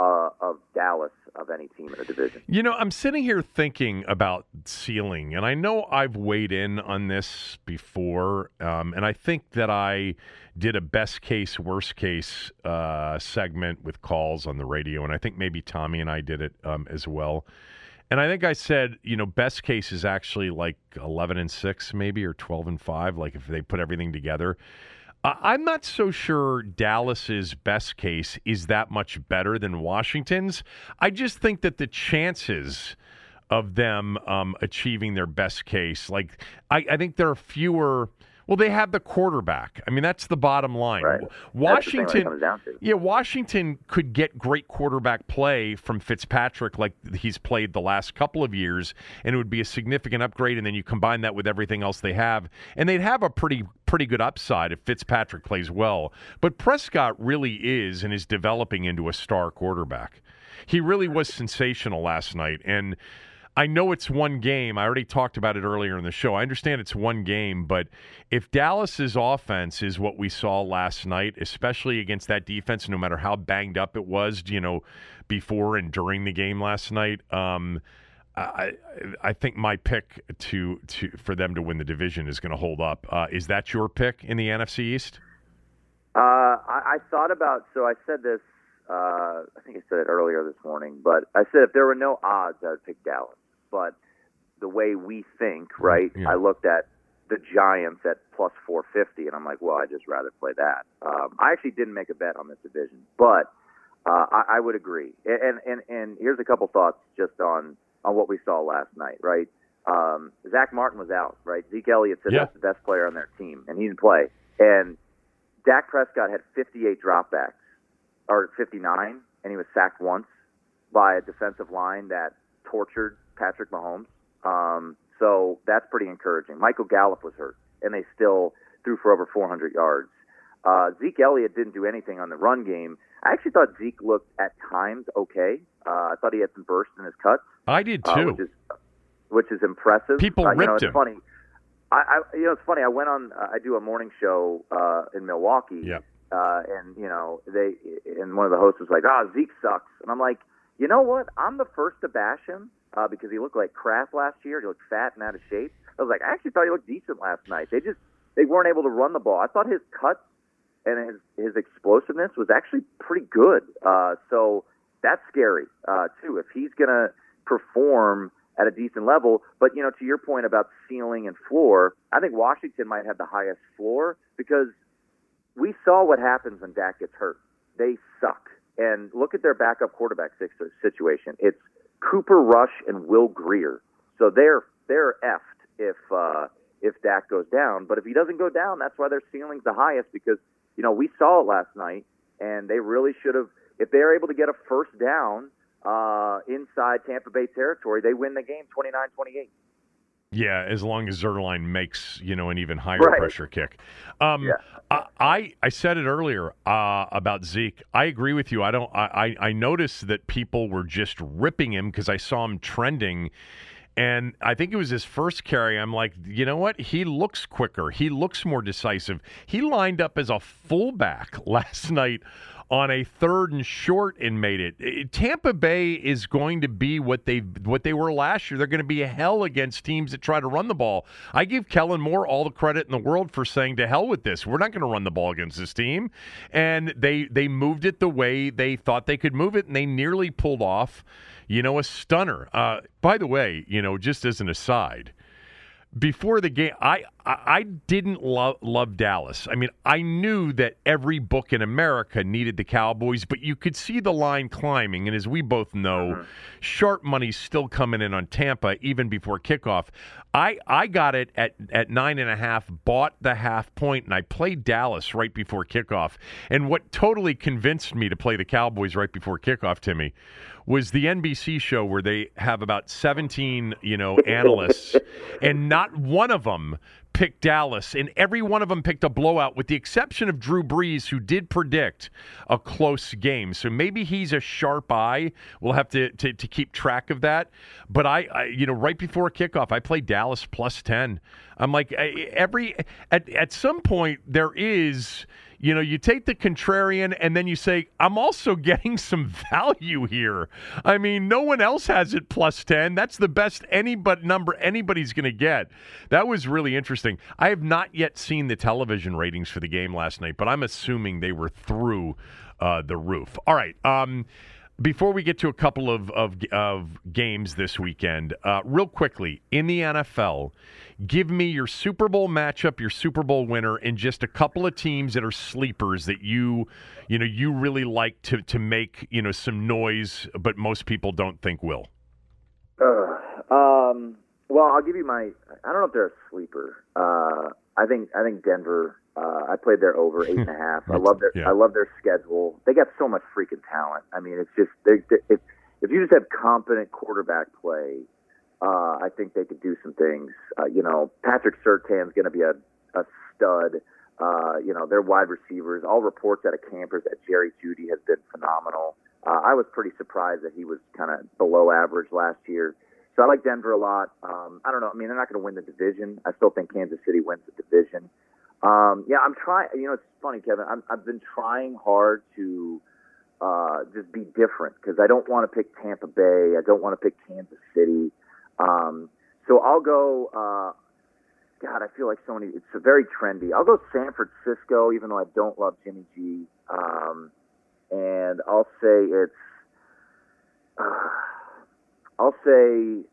uh, of Dallas of any team in the division. You know, I'm sitting here thinking about ceiling, and I know I've weighed in on this before, um, and I think that I did a best case, worst case uh, segment with calls on the radio, and I think maybe Tommy and I did it um, as well. And I think I said, you know, best case is actually like 11 and 6, maybe, or 12 and 5, like if they put everything together. I'm not so sure Dallas's best case is that much better than Washington's. I just think that the chances of them um, achieving their best case, like I, I think there are fewer well, they have the quarterback. I mean, that's the bottom line. Right. Washington, yeah, Washington could get great quarterback play from Fitzpatrick, like he's played the last couple of years, and it would be a significant upgrade. And then you combine that with everything else they have, and they'd have a pretty pretty good upside if Fitzpatrick plays well. But Prescott really is and is developing into a star quarterback. He really was sensational last night, and I know it's one game. I already talked about it earlier in the show. I understand it's one game, but if Dallas's offense is what we saw last night, especially against that defense, no matter how banged up it was, you know, before and during the game last night, um, I I think my pick to to for them to win the division is going to hold up. Uh, is that your pick in the NFC East? Uh, I, I thought about. So I said this. Uh, I think I said it earlier this morning, but I said if there were no odds, I would pick Dallas but the way we think, right? Yeah. I looked at the Giants at plus 450, and I'm like, well, I'd just rather play that. Um, I actually didn't make a bet on this division, but uh, I, I would agree. And, and and here's a couple thoughts just on on what we saw last night, right? Um, Zack Martin was out, right? Zeke Elliott said yeah. that's the best player on their team, and he didn't play. And Dak Prescott had 58 dropbacks, or 59, and he was sacked once by a defensive line that tortured Patrick Mahomes. Um, so that's pretty encouraging. Michael Gallup was hurt, and they still threw for over 400 yards. Uh, Zeke Elliott didn't do anything on the run game. I actually thought Zeke looked at times okay. Uh, I thought he had some burst in his cuts. I did uh, too, uh, which, is, which is impressive. People uh, ripped you know, it's him. Funny. I, I, you know, it's funny. I went on. Uh, I do a morning show uh, in Milwaukee. Yep. Uh, and you know, they and one of the hosts was like, "Ah, oh, Zeke sucks," and I'm like, you know what? I'm the first to bash him uh, because he looked like crap last year. He looked fat and out of shape. I was like, I actually thought he looked decent last night. They just they weren't able to run the ball. I thought his cuts and his his explosiveness was actually pretty good. Uh, so that's scary uh, too. If he's gonna perform at a decent level, but you know, to your point about ceiling and floor, I think Washington might have the highest floor because we saw what happens when Dak gets hurt. They suck. And look at their backup quarterback situation. It's Cooper Rush and Will Grier. So they're they're effed if uh, if Dak goes down. But if he doesn't go down, that's why their ceiling's the highest because you know we saw it last night, and they really should have. If they're able to get a first down uh, inside Tampa Bay territory, they win the game 29-28. Yeah, as long as Zuerlein makes you know an even higher right. pressure kick. Um, yeah. I I said it earlier uh, about Zeke. I agree with you. I don't. I I noticed that people were just ripping him because I saw him trending. And I think it was his first carry. I'm like, you know what? He looks quicker. He looks more decisive. He lined up as a fullback last night on a third and short and made it. Tampa Bay is going to be what they what they were last year. They're going to be a hell against teams that try to run the ball. I give Kellen Moore all the credit in the world for saying to hell with this. We're not going to run the ball against this team. And they they moved it the way they thought they could move it and they nearly pulled off, you know, a stunner. Uh, by the way, you know, just as an aside, before the game, I I didn't love love Dallas. I mean, I knew that every book in America needed the Cowboys, but you could see the line climbing. And as we both know, mm-hmm. sharp money's still coming in on Tampa even before kickoff. I I got it at at nine and a half, bought the half point, and I played Dallas right before kickoff. And what totally convinced me to play the Cowboys right before kickoff, Timmy, was the NBC show where they have about seventeen you know analysts and not one of them picked Dallas, and every one of them picked a blowout, with the exception of Drew Brees, who did predict a close game. So maybe he's a sharp eye. We'll have to to, to keep track of that. But I, I, you know, right before kickoff, I played Dallas plus ten. I'm like every at at some point there is you know, you take the contrarian and then you say, I'm also getting some value here. I mean, no one else has it plus 10. That's the best any but number anybody's going to get. That was really interesting. I have not yet seen the television ratings for the game last night, but I'm assuming they were through uh, the roof. All right. Um, before we get to a couple of, of, of games this weekend, uh, real quickly, in the NFL, give me your Super Bowl matchup, your Super Bowl winner, and just a couple of teams that are sleepers that you, you know, you really like to, to make, you know, some noise, but most people don't think will. Uh, um, well, I'll give you my. I don't know if they're a sleeper. Uh, I think I think Denver uh, I played there over eight and a half. I love their yeah. I love their schedule. They got so much freaking talent. I mean, it's just they, they, if if you just have competent quarterback play, uh, I think they could do some things. Uh, you know, Patrick Surtain's going to be a a stud. Uh, you know, their wide receivers. All reports out of campers that Jerry Jeudy has been phenomenal. Uh, I was pretty surprised that he was kind of below average last year. So I like Denver a lot. Um, I don't know. I mean, they're not going to win the division. I still think Kansas City wins the division. Um, yeah, I'm trying. You know, it's funny, Kevin. I'm, I've been trying hard to uh, just be different because I don't want to pick Tampa Bay. I don't want to pick Kansas City. Um, so I'll go. Uh, God, I feel like so many. It's a very trendy. I'll go San Francisco, even though I don't love Jimmy G. Um, and I'll say it's. Uh, I'll say.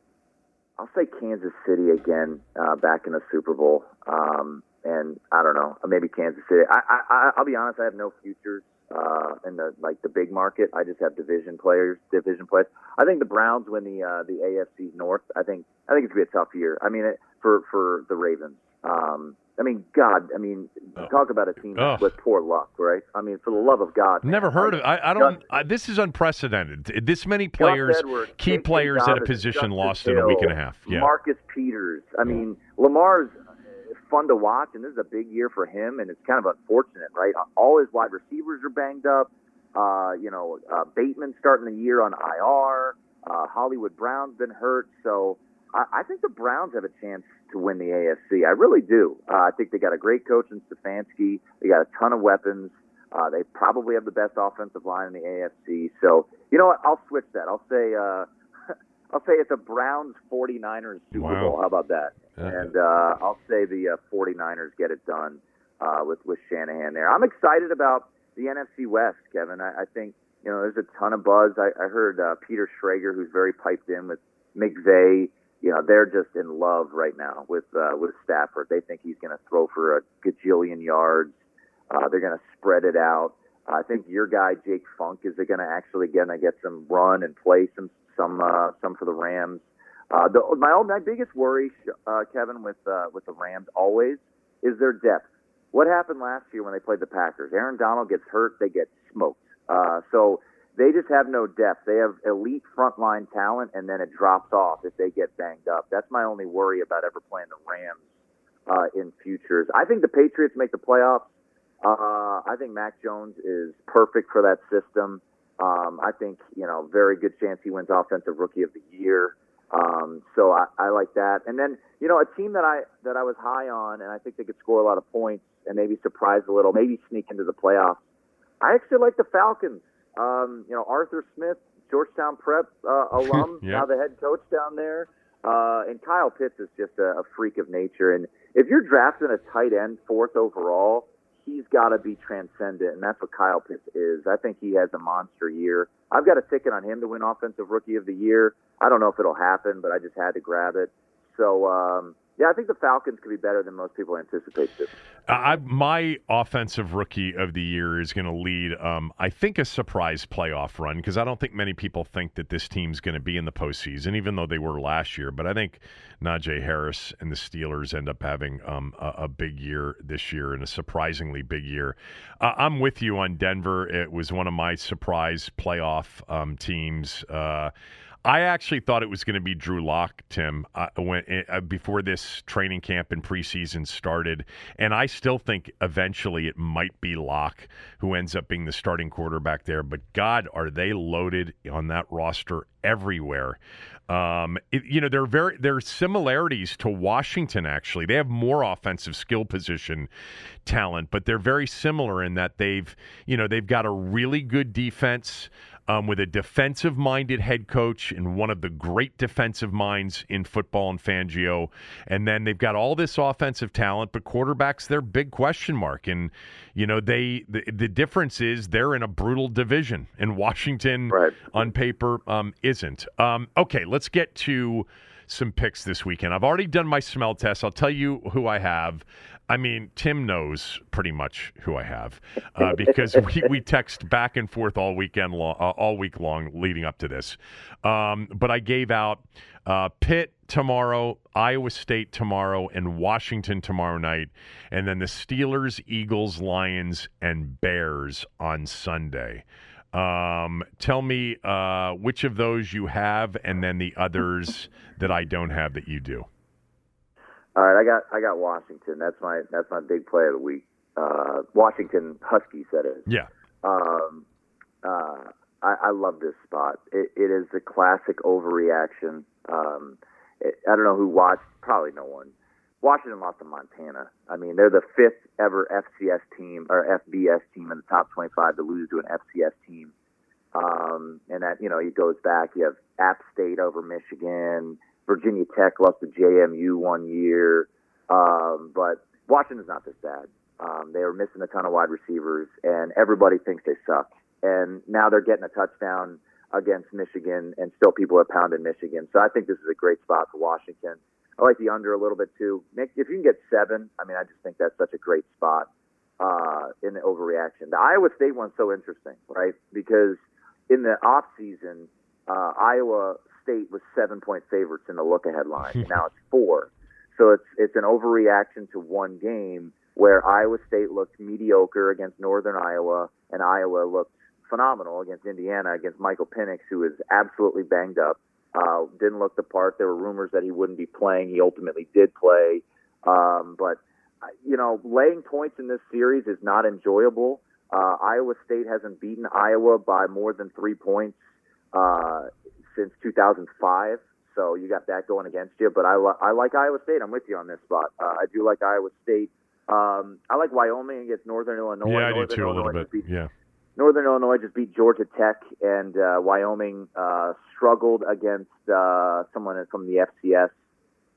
I'll say Kansas City again, uh, back in the Super Bowl. Um, and I don't know, maybe Kansas City. I, I, I'll be honest, I have no futures uh, in the like the big market. I just have division players, division players. I think the Browns win the uh, the AFC North. I think I think it's gonna be a tough year. I mean, it, for for the Ravens. Um, I mean, God, I mean, oh. talk about a team oh. with poor luck, right? I mean, for the love of God. Never heard of I, I don't. I, this is unprecedented. This many players, Edwards, key players at a position lost Hill, in a week and a half. Yeah. Marcus Peters. I mean, Lamar's fun to watch, and this is a big year for him, and it's kind of unfortunate, right? All his wide receivers are banged up. Uh, you know, uh, Bateman starting the year on IR. Uh, Hollywood Brown's been hurt, so I, I think the Browns have a chance to win the AFC. I really do. Uh, I think they got a great coach in Stefanski. They got a ton of weapons. Uh, they probably have the best offensive line in the AFC. So, you know what? I'll switch that. I'll say uh, I'll say it's a Browns 49ers Super wow. Bowl. How about that? Yeah. And uh, I'll say the uh, 49ers get it done uh, with with Shanahan there. I'm excited about the NFC West, Kevin. I, I think you know there's a ton of buzz. I, I heard uh, Peter Schrager, who's very piped in with McVay. You know they're just in love right now with uh, with Stafford. They think he's going to throw for a gajillion yards. Uh, they're going to spread it out. I think your guy Jake Funk is going to actually gonna get some run and play some some uh, some for the Rams. Uh, the, my my biggest worry, uh, Kevin, with uh, with the Rams always is their depth. What happened last year when they played the Packers? Aaron Donald gets hurt, they get smoked. Uh, so they just have no depth. They have elite frontline talent, and then it drops off if they get banged up. That's my only worry about ever playing the Rams uh, in futures. I think the Patriots make the playoffs. Uh, I think Mac Jones is perfect for that system. Um, I think you know very good chance he wins Offensive Rookie of the Year. Um, so I, I like that. And then you know a team that I that I was high on, and I think they could score a lot of points and maybe surprise a little, maybe sneak into the playoffs. I actually like the Falcons. Um, you know Arthur Smith, Georgetown Prep uh, alum, yep. now the head coach down there. Uh, and Kyle Pitts is just a, a freak of nature. And if you're drafting a tight end fourth overall, he's got to be transcendent, and that's what Kyle Pitts is. I think he has a monster year. I've got a ticket on him to win Offensive Rookie of the Year. I don't know if it'll happen, but I just had to grab it. So, um, yeah, I think the Falcons could be better than most people anticipate. I, my offensive rookie of the year is going to lead, um, I think, a surprise playoff run because I don't think many people think that this team's going to be in the postseason, even though they were last year. But I think Najee Harris and the Steelers end up having um, a, a, big year this year and a surprisingly big year. Uh, I'm with you on Denver. It was one of my surprise playoff um, teams. Uh, I actually thought it was going to be Drew Lock, Tim, uh, when uh, before this training camp and preseason started, and I still think eventually it might be Lock who ends up being the starting quarterback there. But God, are they loaded on that roster everywhere? Um, it, you know, there are very there are similarities to Washington. Actually, they have more offensive skill position talent, but they're very similar in that they've you know they've got a really good defense um, with a defensive minded head coach and one of the great defensive minds in football and Fangio. And then they've got all this offensive talent, but quarterback's their big question mark. And, you know, they the, the difference is they're in a brutal division, and Washington right. on paper um, isn't. Um, okay, let's get to some picks this weekend. I've already done my smell test. I'll tell you who I have. I mean, Tim knows pretty much who I have uh, because we, we text back and forth all weekend long, uh, all week long leading up to this. Um, but I gave out uh, Pitt tomorrow, Iowa State tomorrow, and Washington tomorrow night, and then the Steelers, Eagles, Lions, and Bears on Sunday. Um, tell me uh, which of those you have, and then the others that I don't have that you do. All right, I got I got Washington. That's my that's my big play of the week. Uh, Washington Huskies, that is. Yeah. Um, uh, I, I love this spot. It, it is a classic overreaction. Um, it, I don't know who watched. Probably no one. Washington lost to Montana. I mean, they're the fifth ever FCS team or FBS team in the top 25 to lose to an FCS team. Um, and that you know, it goes back. You have App State over Michigan. Virginia Tech lost to JMU one year, um, but Washington's not this bad. Um, they were missing a ton of wide receivers, and everybody thinks they suck. And now they're getting a touchdown against Michigan, and still people are pounding Michigan. So I think this is a great spot for Washington. I like the under a little bit too. Nick, if you can get seven, I mean, I just think that's such a great spot uh, in the overreaction. The Iowa State one's so interesting, right? Because in the off season, uh, Iowa State was seven point favorites in the look ahead line. and now it's four. So it's it's an overreaction to one game where Iowa State looked mediocre against Northern Iowa and Iowa looked phenomenal against Indiana against Michael Penix, who is absolutely banged up. Uh, didn't look the part. There were rumors that he wouldn't be playing. He ultimately did play. Um, but, you know, laying points in this series is not enjoyable. Uh, Iowa State hasn't beaten Iowa by more than three points uh, since 2005. So you got that going against you. But I, li- I like Iowa State. I'm with you on this spot. Uh, I do like Iowa State. Um, I like Wyoming against Northern Illinois. Yeah, I Northern do too Illinois a little bit. beat- Yeah. Northern Illinois just beat Georgia Tech, and uh, Wyoming uh, struggled against uh, someone from the FCS.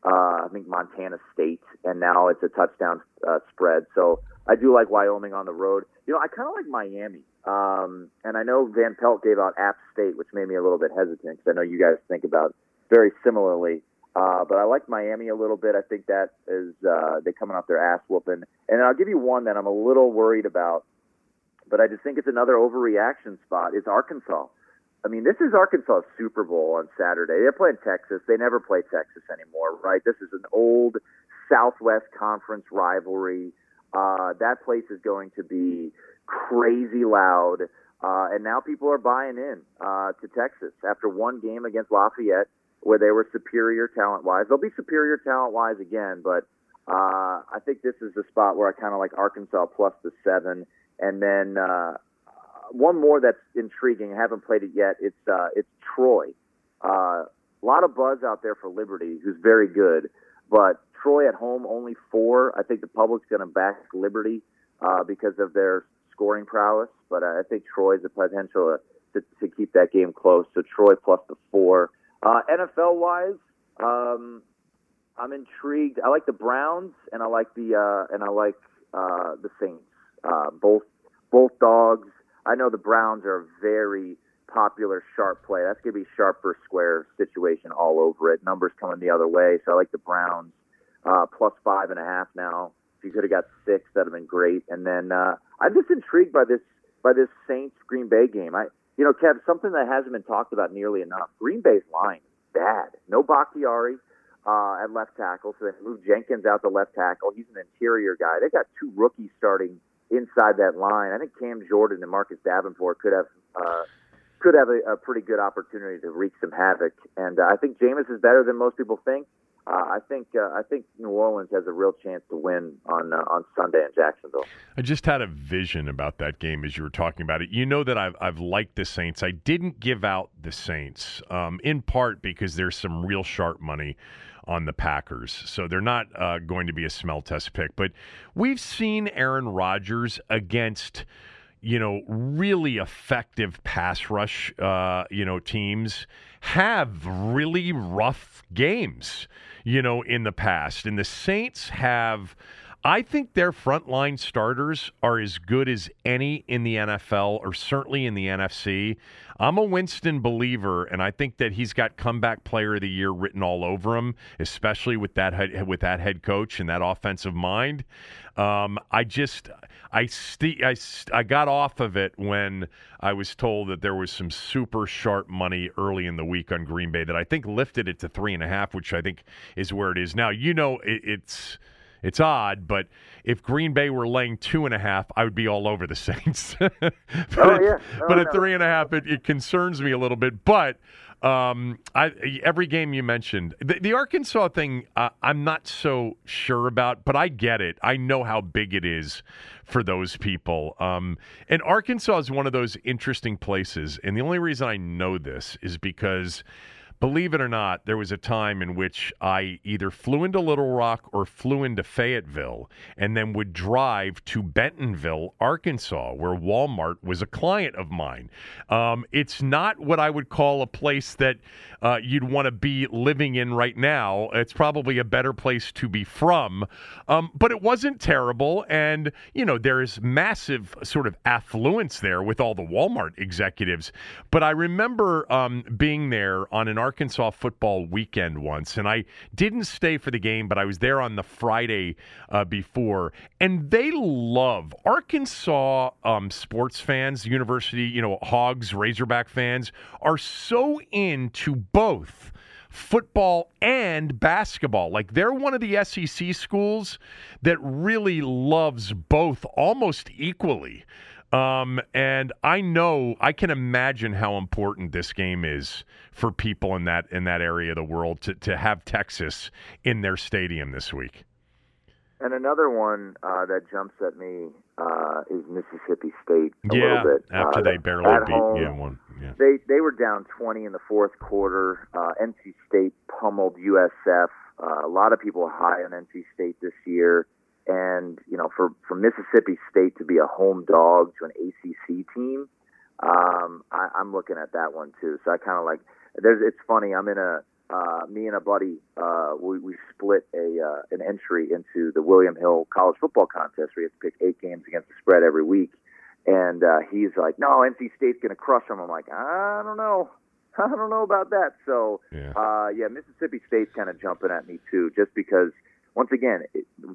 Uh, I think Montana State, and now it's a touchdown uh, spread. So I do like Wyoming on the road. You know, I kind of like Miami, um, and I know Van Pelt gave out App State, which made me a little bit hesitant because I know you guys think about very similarly. Uh, but I like Miami a little bit. I think that is uh, they coming off their ass whooping. And I'll give you one that I'm a little worried about but I just think it's another overreaction spot. It's Arkansas. I mean, this is Arkansas Super Bowl on Saturday. They're playing Texas. They never play Texas anymore, right? This is an old Southwest Conference rivalry. Uh, that place is going to be crazy loud. Uh, and now people are buying in uh, to Texas after one game against Lafayette, where they were superior talent wise. They'll be superior talent wise again, but uh, I think this is the spot where I kind of like Arkansas plus the seven. And then uh, one more that's intriguing. I haven't played it yet. It's uh, it's Troy. Uh, a lot of buzz out there for Liberty, who's very good, but Troy at home only four. I think the public's going to back Liberty uh, because of their scoring prowess, but I think Troy's the potential to, to keep that game close. So Troy plus the four. Uh, NFL wise, um, I'm intrigued. I like the Browns and I like the uh, and I like uh, the Saints. Uh, both both dogs. I know the Browns are a very popular sharp play. That's gonna be sharp for square situation all over it. Numbers coming the other way, so I like the Browns uh, plus five and a half now. If you could have got six, that'd have been great. And then uh, I'm just intrigued by this by this Saints Green Bay game. I you know, Kev, something that hasn't been talked about nearly enough. Green Bay's line bad. No Bakhtiari uh, at left tackle, so they moved Jenkins out to left tackle. He's an interior guy. They got two rookies starting inside that line. I think Cam Jordan and Marcus Davenport could have uh, could have a, a pretty good opportunity to wreak some havoc. And uh, I think Jameis is better than most people think. Uh, I think uh, I think New Orleans has a real chance to win on uh, on Sunday in Jacksonville. I just had a vision about that game as you were talking about it. You know that I've I've liked the Saints. I didn't give out the Saints um, in part because there's some real sharp money on the Packers, so they're not uh, going to be a smell test pick. But we've seen Aaron Rodgers against you know, really effective pass rush, uh, you know, teams have really rough games, you know, in the past. And the Saints have, I think their frontline starters are as good as any in the NFL or certainly in the NFC. I'm a Winston believer, and I think that he's got comeback player of the year written all over him, especially with that head, with that head coach and that offensive mind. Um, I just I, st- I, st- I got off of it when I was told that there was some super sharp money early in the week on Green Bay that I think lifted it to three and a half, which I think is where it is now. You know, it, it's it's odd, but if Green Bay were laying two and a half, I would be all over the Saints. but oh, yeah. Oh, but no. at three and a half, it, it concerns me a little bit. But um, I, every game you mentioned, the, the Arkansas thing, uh, I'm not so sure about, but I get it. I know how big it is for those people. Um, and Arkansas is one of those interesting places. And the only reason I know this is because Believe it or not, there was a time in which I either flew into Little Rock or flew into Fayetteville and then would drive to Bentonville, Arkansas, where Walmart was a client of mine. Um, it's not what I would call a place that uh, you'd want to be living in right now. It's probably a better place to be from, um, but it wasn't terrible. And, you know, there is massive sort of affluence there with all the Walmart executives. But I remember um, being there on an Arkansas football weekend once, and I didn't stay for the game, but I was there on the Friday uh, before, and they love Arkansas um, sports fans, university, you know, Hogs, Razorback fans are so into both football and basketball. Like they're one of the SEC schools that really loves both almost equally. Um, and I know I can imagine how important this game is for people in that in that area of the world to, to have Texas in their stadium this week. And another one uh, that jumps at me uh, is Mississippi State. A yeah, little bit. after uh, they barely beat home, yeah one. Yeah. They they were down 20 in the fourth quarter. Uh, NC State pummeled USF. Uh, a lot of people are high on NC State this year. And you know, for for Mississippi State to be a home dog to an ACC team, um, I, I'm looking at that one too. So I kind of like. There's. It's funny. I'm in a. Uh, me and a buddy, uh, we, we split a uh, an entry into the William Hill College Football Contest. We have to pick eight games against the spread every week, and uh, he's like, "No, NC State's going to crush them." I'm like, "I don't know, I don't know about that." So, yeah, uh, yeah Mississippi State's kind of jumping at me too, just because once again,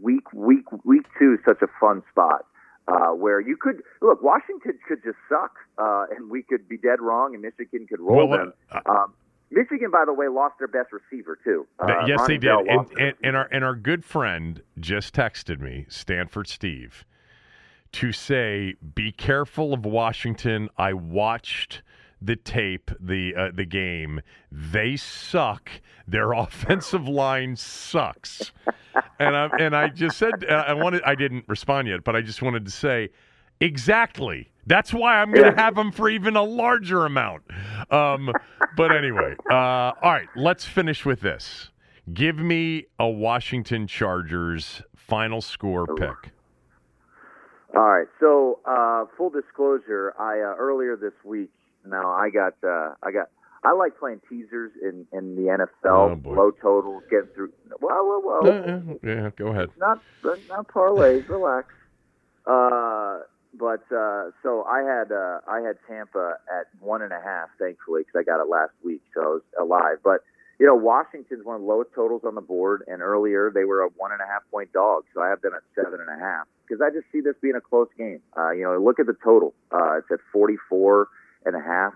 week week week two is such a fun spot uh, where you could look. Washington could just suck, uh, and we could be dead wrong, and Michigan could roll well, them. Uh, um, Michigan, by the way, lost their best receiver too. Uh, yes, Ronnie they did. And, and, and our and our good friend just texted me, Stanford Steve, to say, "Be careful of Washington." I watched the tape, the uh, the game. They suck. Their offensive line sucks. and I and I just said I wanted I didn't respond yet, but I just wanted to say exactly. That's why I'm going to have them for even a larger amount. Um, but anyway, uh, all right, let's finish with this. Give me a Washington Chargers final score pick. All right. So, uh, full disclosure, I uh, earlier this week. Now, I got uh, I got I like playing teasers in in the NFL, Oh, low totals, getting through. Whoa, whoa, whoa! Uh, yeah, go ahead. not not parlays. relax. Uh, but uh, so I had uh, I had Tampa at one and a half, thankfully, because I got it last week, so I was alive. But you know, Washington's one of the lowest totals on the board, and earlier they were a one and a half point dog, so I have them at seven and a half because I just see this being a close game. Uh, you know, look at the total; uh, it's at forty four and a half.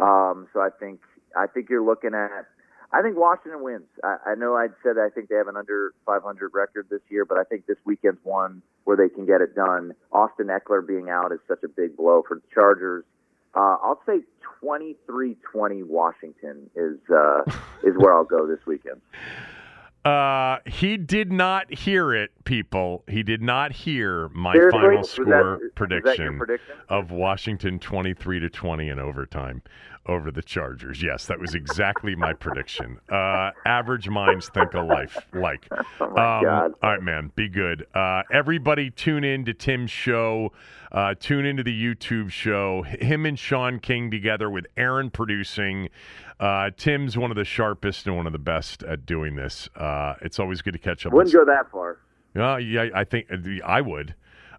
Um, so I think I think you're looking at. I think Washington wins. I, I know I'd said I think they have an under 500 record this year, but I think this weekend's one where they can get it done. Austin Ekeler being out is such a big blow for the Chargers. Uh, I'll say 23-20 Washington is uh, is where I'll go this weekend. Uh, he did not hear it, people. He did not hear my Seriously? final score that- was that your prediction, prediction? of Washington 23 to 20 in overtime over the Chargers. Yes, that was exactly my prediction. Uh, average minds think alike. Like, Oh my God. all right, man, be good. Uh, everybody, tune in to Tim's show. Uh, tune into the YouTube show. Him and Shaun King together with Aaron producing. Uh, Tim's one of the sharpest and one of the best at doing this. Uh, it's always good to catch up. Wouldn't go that far. uh, yeah, I think I would.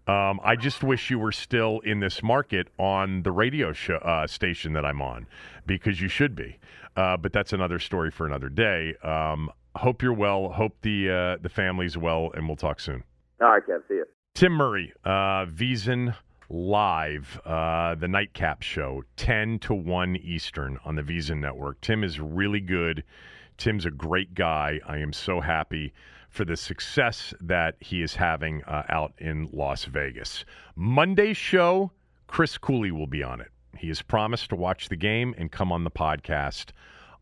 Um, I just wish you were still in this market on the radio show, uh, station that I'm on, because you should be. Uh, but that's another story for another day. Um, hope you're well. Hope the uh, the family's well, and we'll talk soon. All right, Kev. See you. Tim Murray, uh, VSiN Live, uh, the nightcap show, 10 to 1 Eastern on the VSiN Network. Tim is really good. Tim's a great guy. I am so happy for the success that he is having uh, out in Las Vegas. Monday's show, Chris Cooley will be on it. He has promised to watch the game and come on the podcast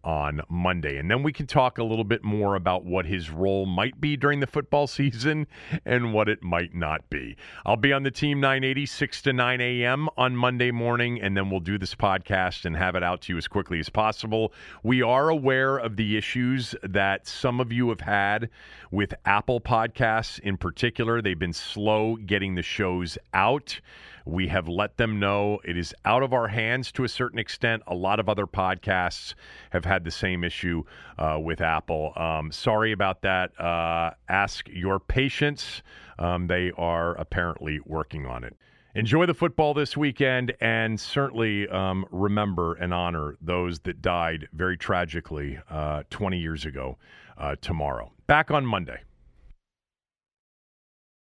on Monday. And then we can talk a little bit more about what his role might be during the football season and what it might not be. I'll be on the team 980, 6 to 9 a.m. on Monday morning, and then we'll do this podcast and have it out to you as quickly as possible. We are aware of the issues that some of you have had with Apple Podcasts in particular. They've been slow getting the shows out. We have let them know it is out of our hands to a certain extent. A lot of other podcasts have had the same issue uh, with Apple. Um, sorry about that. Uh, ask your patience. Um, they are apparently working on it. Enjoy the football this weekend and certainly um, remember and honor those that died very tragically uh, 20 years ago uh, tomorrow. Back on Monday.